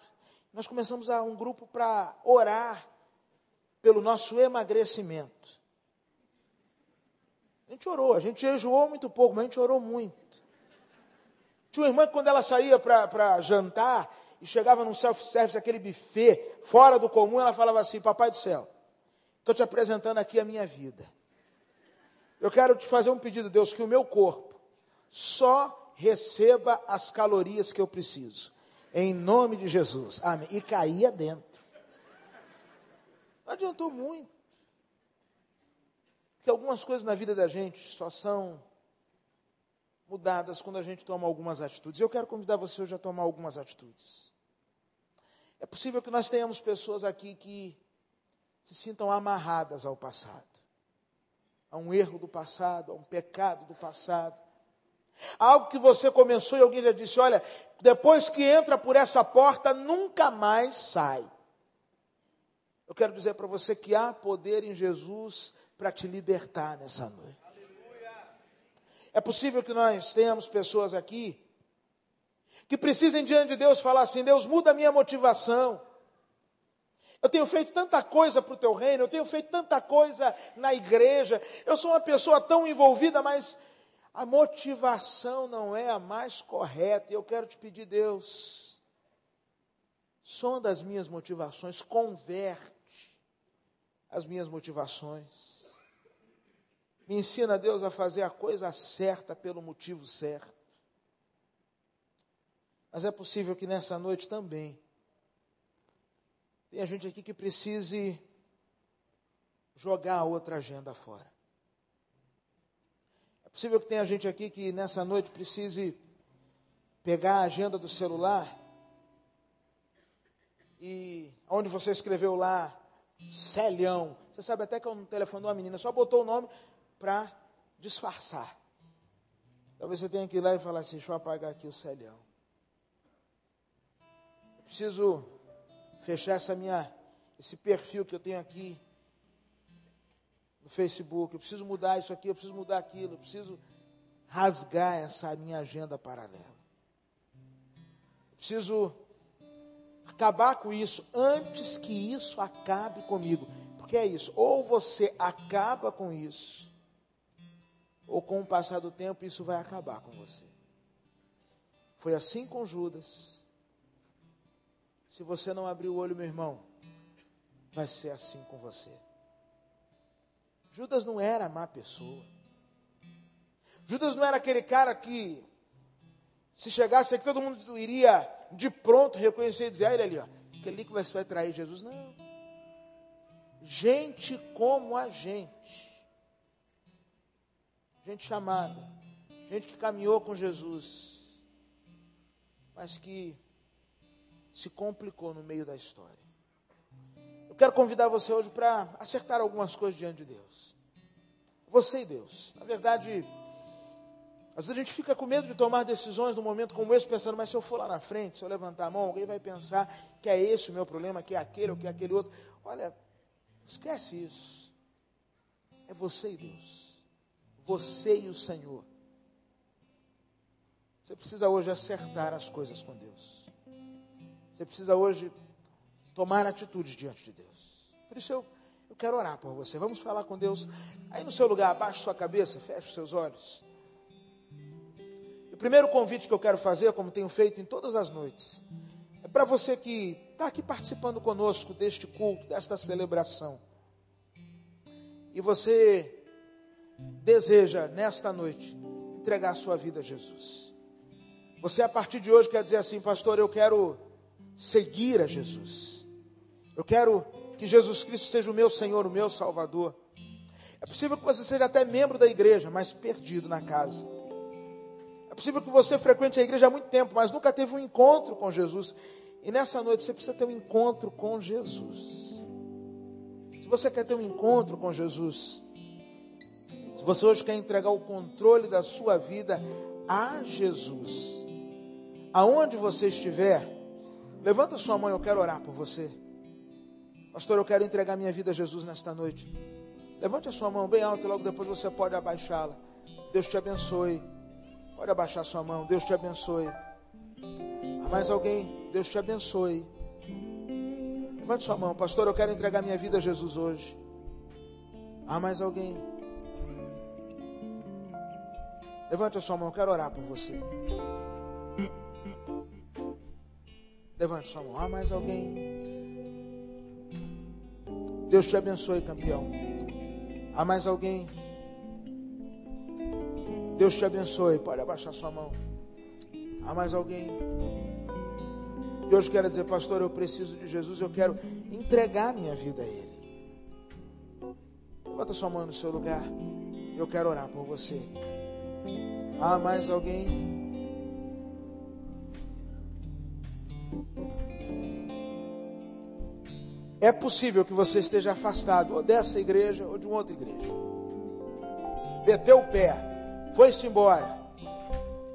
Nós começamos a um grupo para orar pelo nosso emagrecimento. A gente orou, a gente jejuou muito pouco, mas a gente orou muito. Tinha uma irmã que quando ela saía para jantar, e chegava num self-service, aquele buffet, fora do comum, ela falava assim: Papai do céu, estou te apresentando aqui a minha vida. Eu quero te fazer um pedido, Deus, que o meu corpo só receba as calorias que eu preciso. Em nome de Jesus. Amém. E caía dentro. Não adiantou muito. Porque algumas coisas na vida da gente só são mudadas quando a gente toma algumas atitudes. Eu quero convidar você hoje a tomar algumas atitudes. É possível que nós tenhamos pessoas aqui que se sintam amarradas ao passado, a um erro do passado, a um pecado do passado. Algo que você começou e alguém já disse: olha, depois que entra por essa porta, nunca mais sai. Eu quero dizer para você que há poder em Jesus para te libertar nessa noite. É possível que nós tenhamos pessoas aqui que precisem diante de Deus falar assim: Deus, muda a minha motivação. Eu tenho feito tanta coisa para o teu reino, eu tenho feito tanta coisa na igreja, eu sou uma pessoa tão envolvida, mas a motivação não é a mais correta. E eu quero te pedir, Deus, sonda as minhas motivações, converte as minhas motivações. Me ensina, Deus, a fazer a coisa certa pelo motivo certo. Mas é possível que nessa noite também tenha gente aqui que precise jogar a outra agenda fora. É possível que tenha gente aqui que nessa noite precise pegar a agenda do celular e onde você escreveu lá Celião. Você sabe até que é um telefone de uma menina, só botou o nome para disfarçar. Talvez você tenha que ir lá e falar assim: deixa eu apagar aqui o Celião. Eu preciso fechar essa minha, esse perfil que eu tenho aqui no Facebook. Eu preciso mudar isso aqui, eu preciso mudar aquilo, eu preciso rasgar essa minha agenda paralela. Eu preciso acabar com isso antes que isso acabe comigo. Porque é isso, ou você acaba com isso, ou com o passar do tempo isso vai acabar com você. Foi assim com Judas. Se você não abrir o olho, meu irmão, vai ser assim com você. Judas não era má pessoa. Judas não era aquele cara que, se chegasse aqui, todo mundo iria de pronto reconhecer e dizer, ah, ele ali, ó, aquele que vai trair Jesus. Não. Gente como a gente. Gente chamada. Gente que caminhou com Jesus. Mas que se complicou no meio da história. Eu quero convidar você hoje para acertar algumas coisas diante de Deus. Você e Deus. Na verdade, às vezes a gente fica com medo de tomar decisões num momento como esse, pensando, mas se eu for lá na frente, se eu levantar a mão, alguém vai pensar que é esse o meu problema, que é aquele ou que é aquele outro. Olha, esquece isso. É você e Deus. Você e o Senhor. Você precisa hoje acertar as coisas com Deus. Você precisa hoje tomar atitude diante de Deus. Por isso eu, eu quero orar por você. Vamos falar com Deus. Aí no seu lugar, abaixe sua cabeça, feche os seus olhos. O primeiro convite que eu quero fazer, como tenho feito em todas as noites, é para você que está aqui participando conosco deste culto, desta celebração. E você deseja, nesta noite, entregar a sua vida a Jesus. Você, a partir de hoje, quer dizer assim, pastor, eu quero seguir a Jesus. Eu quero que Jesus Cristo seja o meu Senhor, o meu Salvador. É possível que você seja até membro da igreja, mas perdido na casa. É possível que você frequente a igreja há muito tempo, mas nunca teve um encontro com Jesus. E nessa noite você precisa ter um encontro com Jesus. Se você quer ter um encontro com Jesus, você hoje quer entregar o controle da sua vida a Jesus, aonde você estiver, levanta sua mão, eu quero orar por você. Pastor, eu quero entregar minha vida a Jesus nesta noite. Levante a sua mão bem alta e logo depois você pode abaixá-la. Deus te abençoe. Pode abaixar sua mão. Deus te abençoe. Há mais alguém? Deus te abençoe. Levante sua mão. Pastor, eu quero entregar minha vida a Jesus hoje. Há mais alguém? Levante a sua mão. Eu quero orar por você. Levante sua mão. Há mais alguém? Deus te abençoe, campeão. Há mais alguém? Deus te abençoe. Pode abaixar sua mão. Há mais alguém? Hoje quer dizer, pastor, eu preciso de Jesus, eu quero entregar minha vida a Ele. Levanta sua mão no seu lugar. Eu quero orar por você. Há mais alguém? É possível que você esteja afastado ou dessa igreja ou de uma outra igreja. Meteu o pé, foi-se embora.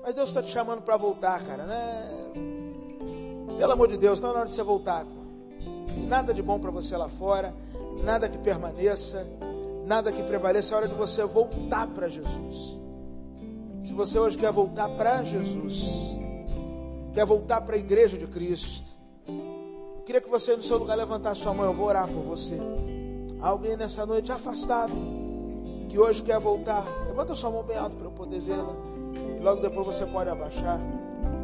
Mas Deus está te chamando para voltar, cara, né? Pelo amor de Deus, está na hora de você voltar. Nada de bom para você lá fora, nada que permaneça, nada que prevaleça. É hora de você voltar para Jesus. Se você hoje quer voltar para Jesus, quer voltar para a igreja de Cristo, Queria que você no seu lugar levantasse sua mão, eu vou orar por você. Alguém nessa noite afastado, que hoje quer voltar, levanta sua mão bem alto para eu poder vê-la. E logo depois você pode abaixar.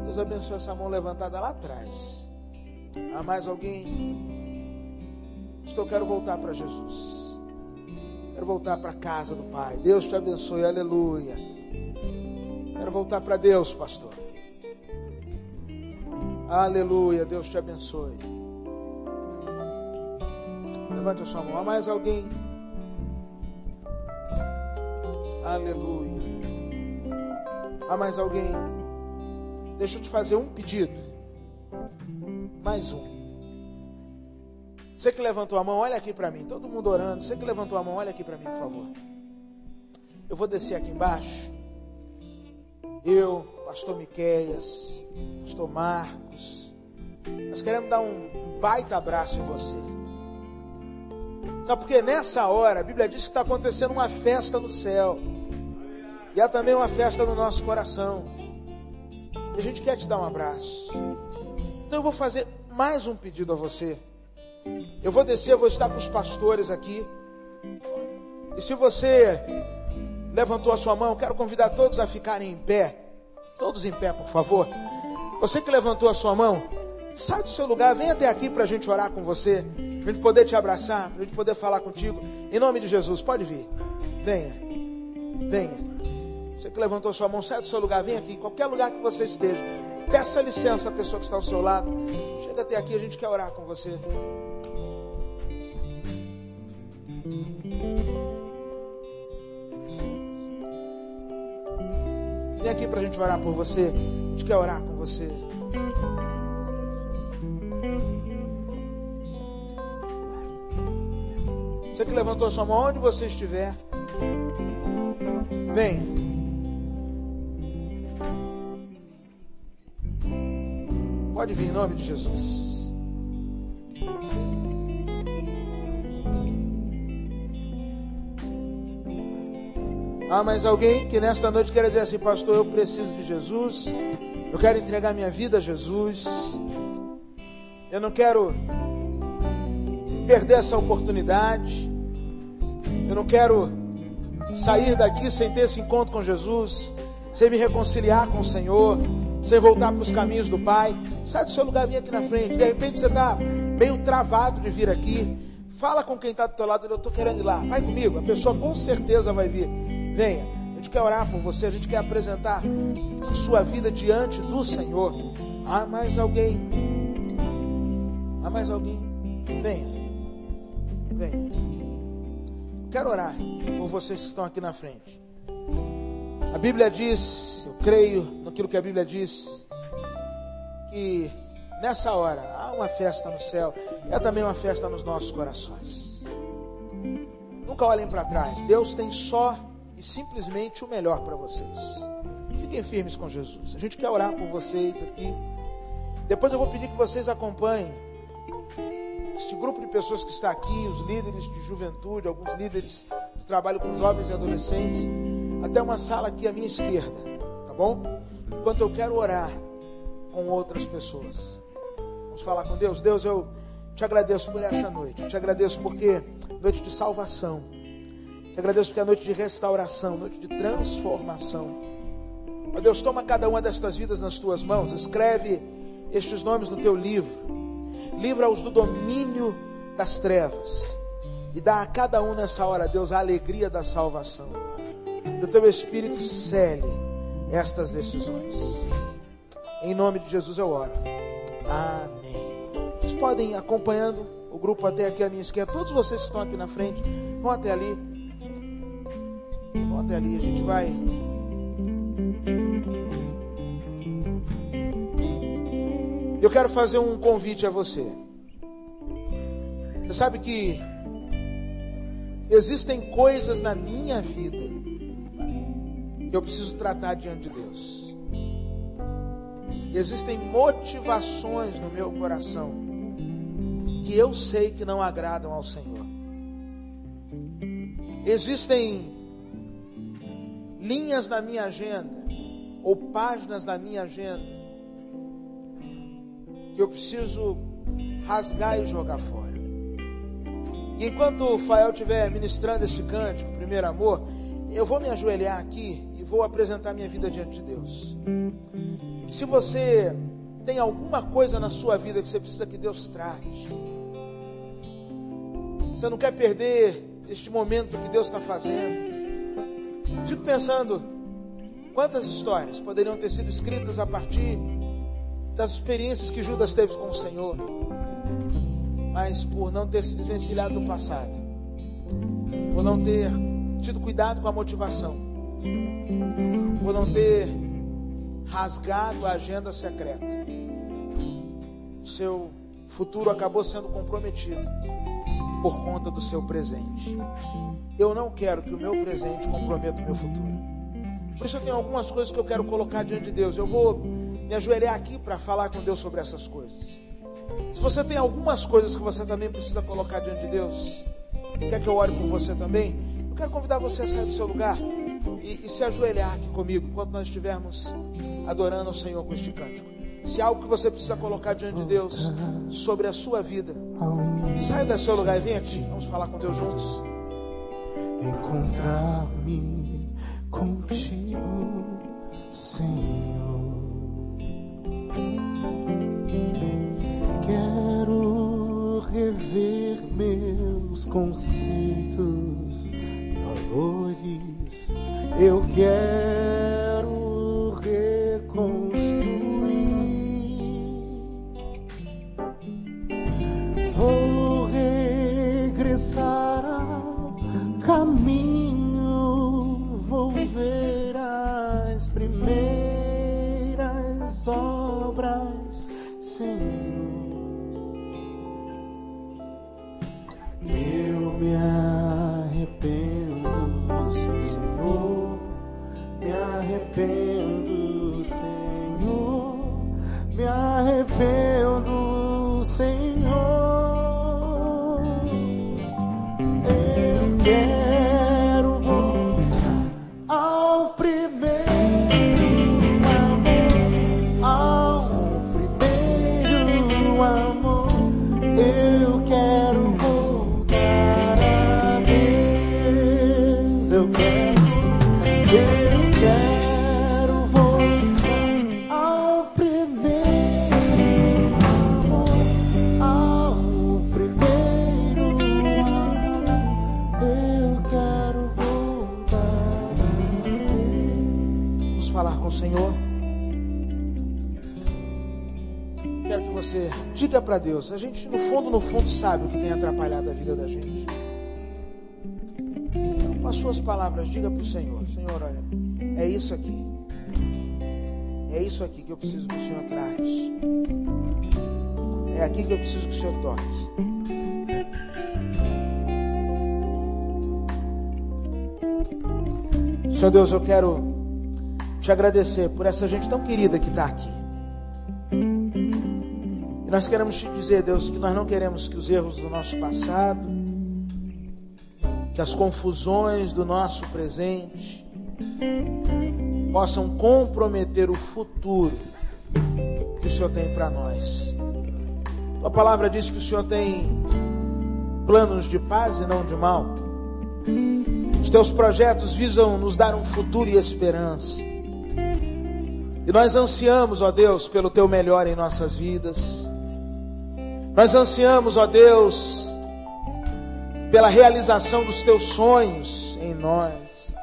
Deus abençoe essa mão levantada lá atrás. Há mais alguém? Estou, quero voltar para Jesus. Quero voltar para a casa do Pai. Deus te abençoe, aleluia. Quero voltar para Deus, pastor. Aleluia, Deus te abençoe. Levante a sua mão. Há mais alguém? Aleluia. Há mais alguém? Deixa eu te fazer um pedido. Mais um. Você que levantou a mão, olha aqui para mim. Todo mundo orando. Você que levantou a mão, olha aqui para mim, por favor. Eu vou descer aqui embaixo. Eu, pastor Miqueias, pastor Marcos, nós queremos dar um baita abraço em você. Sabe porque nessa hora a Bíblia diz que está acontecendo uma festa no céu. E há também uma festa no nosso coração. E a gente quer te dar um abraço. Então eu vou fazer mais um pedido a você. Eu vou descer, eu vou estar com os pastores aqui. E se você levantou a sua mão, quero convidar todos a ficarem em pé. Todos em pé, por favor. Você que levantou a sua mão, sai do seu lugar, vem até aqui para a gente orar com você para a gente poder te abraçar, para a gente poder falar contigo. Em nome de Jesus, pode vir. Venha. Venha. Você que levantou sua mão, sai do seu lugar, vem aqui, qualquer lugar que você esteja. Peça licença à pessoa que está ao seu lado. Chega até aqui, a gente quer orar com você. Vem aqui para a gente orar por você. A gente quer orar com você. Você que levantou sua mão, onde você estiver, venha. Pode vir em nome de Jesus. Há mais alguém que nesta noite quer dizer assim, pastor, eu preciso de Jesus, eu quero entregar minha vida a Jesus, eu não quero perder essa oportunidade. Eu não quero sair daqui sem ter esse encontro com Jesus, sem me reconciliar com o Senhor, sem voltar para os caminhos do Pai. Sai do seu lugar, vem aqui na frente. De repente você está meio travado de vir aqui. Fala com quem está do teu lado, eu estou querendo ir lá. Vai comigo, a pessoa com certeza vai vir. Venha. A gente quer orar por você, a gente quer apresentar a sua vida diante do Senhor. Há mais alguém? Há mais alguém? Venha. Venha. Quero orar por vocês que estão aqui na frente. A Bíblia diz, eu creio naquilo que a Bíblia diz, que nessa hora há uma festa no céu, é também uma festa nos nossos corações. Nunca olhem para trás. Deus tem só e simplesmente o melhor para vocês. Fiquem firmes com Jesus. A gente quer orar por vocês aqui. Depois eu vou pedir que vocês acompanhem este grupo de pessoas que está aqui, os líderes de juventude, alguns líderes que trabalham com jovens e adolescentes, até uma sala aqui à minha esquerda, tá bom? Enquanto eu quero orar com outras pessoas. Vamos falar com Deus. Deus, eu te agradeço por essa noite. Eu te agradeço porque noite de salvação. Te agradeço porque é noite de restauração, noite de transformação. Ó Deus, toma cada uma destas vidas nas tuas mãos, escreve estes nomes no teu livro livra-os do domínio das trevas e dá a cada um nessa hora, Deus, a alegria da salvação. Que o teu Espírito cele estas decisões. Em nome de Jesus eu oro. Amém. Vocês podem acompanhando o grupo até aqui à minha esquerda. Todos vocês que estão aqui na frente, vão até ali. Volta ali, a gente vai. Eu quero fazer um convite a você. Você sabe que existem coisas na minha vida que eu preciso tratar diante de Deus. Existem motivações no meu coração que eu sei que não agradam ao Senhor. Existem linhas na minha agenda, ou páginas na minha agenda, que eu preciso rasgar e jogar fora. E enquanto o Fael estiver ministrando este cântico, primeiro amor, eu vou me ajoelhar aqui e vou apresentar minha vida diante de Deus. Se você tem alguma coisa na sua vida que você precisa que Deus trate, você não quer perder este momento que Deus está fazendo. Fico pensando quantas histórias poderiam ter sido escritas a partir das experiências que Judas teve com o Senhor, mas por não ter se desvencilhado do passado, por não ter tido cuidado com a motivação, por não ter rasgado a agenda secreta, seu futuro acabou sendo comprometido por conta do seu presente. Eu não quero que o meu presente comprometa o meu futuro. Por isso eu tenho algumas coisas que eu quero colocar diante de Deus. Eu vou me ajoelhar aqui para falar com Deus sobre essas coisas. Se você tem algumas coisas que você também precisa colocar diante de Deus, e quer que eu ore por você também, eu quero convidar você a sair do seu lugar e, e se ajoelhar aqui comigo enquanto nós estivermos adorando o Senhor com este cântico. Se há algo que você precisa colocar diante de Deus sobre a sua vida, saia do seu lugar e vem aqui. Vamos falar com Deus juntos. Encontrar-me contigo, Senhor. Quero rever meus conceitos e valores. Eu quero caminho. Para Deus. A gente, no fundo, no fundo, sabe o que tem atrapalhado a vida da gente. Então, com as suas palavras, diga para o Senhor: Senhor, olha, é isso aqui. É isso aqui que eu preciso que o Senhor trate. É aqui que eu preciso que o Senhor toque. Senhor Deus, eu quero te agradecer por essa gente tão querida que está aqui. Nós queremos te dizer, Deus, que nós não queremos que os erros do nosso passado, que as confusões do nosso presente, possam comprometer o futuro que o Senhor tem para nós. Tua palavra diz que o Senhor tem planos de paz e não de mal. Os teus projetos visam nos dar um futuro e esperança. E nós ansiamos, ó Deus, pelo teu melhor em nossas vidas. Nós ansiamos, ó Deus, pela realização dos teus sonhos em nós.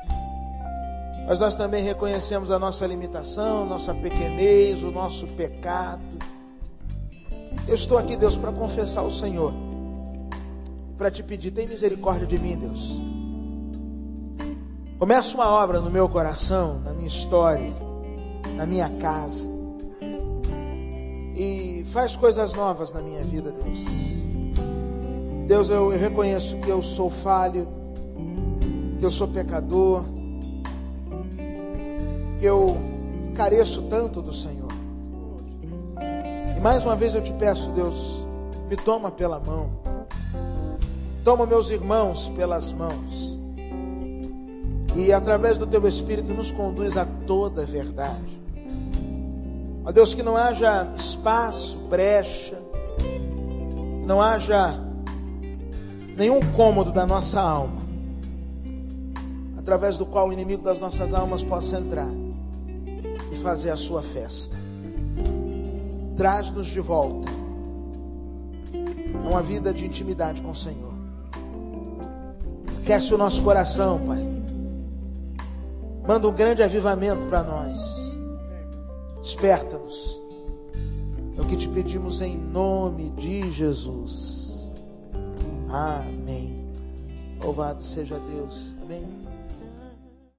Mas nós também reconhecemos a nossa limitação, nossa pequenez, o nosso pecado. Eu estou aqui, Deus, para confessar ao Senhor. Para te pedir, tem misericórdia de mim, Deus. Começa uma obra no meu coração, na minha história, na minha casa. E faz coisas novas na minha vida, Deus. Deus, eu, reconheço que eu sou falho, que eu sou pecador, que eu careço tanto do Senhor. E mais uma vez eu te peço, Deus, me toma pela mão, toma meus irmãos pelas mãos, e através do teu Espírito nos conduz a toda a verdade. Ó Deus, que não haja espaço, brecha, que não haja nenhum cômodo da nossa alma, através do qual o inimigo das nossas almas possa entrar e fazer a sua festa. Traz-nos de volta a uma vida de intimidade com o Senhor. Aquece o nosso coração, Pai. Manda um grande avivamento para nós. Desperta-nos. É o que te pedimos em nome de Jesus. Amém. Louvado seja Deus.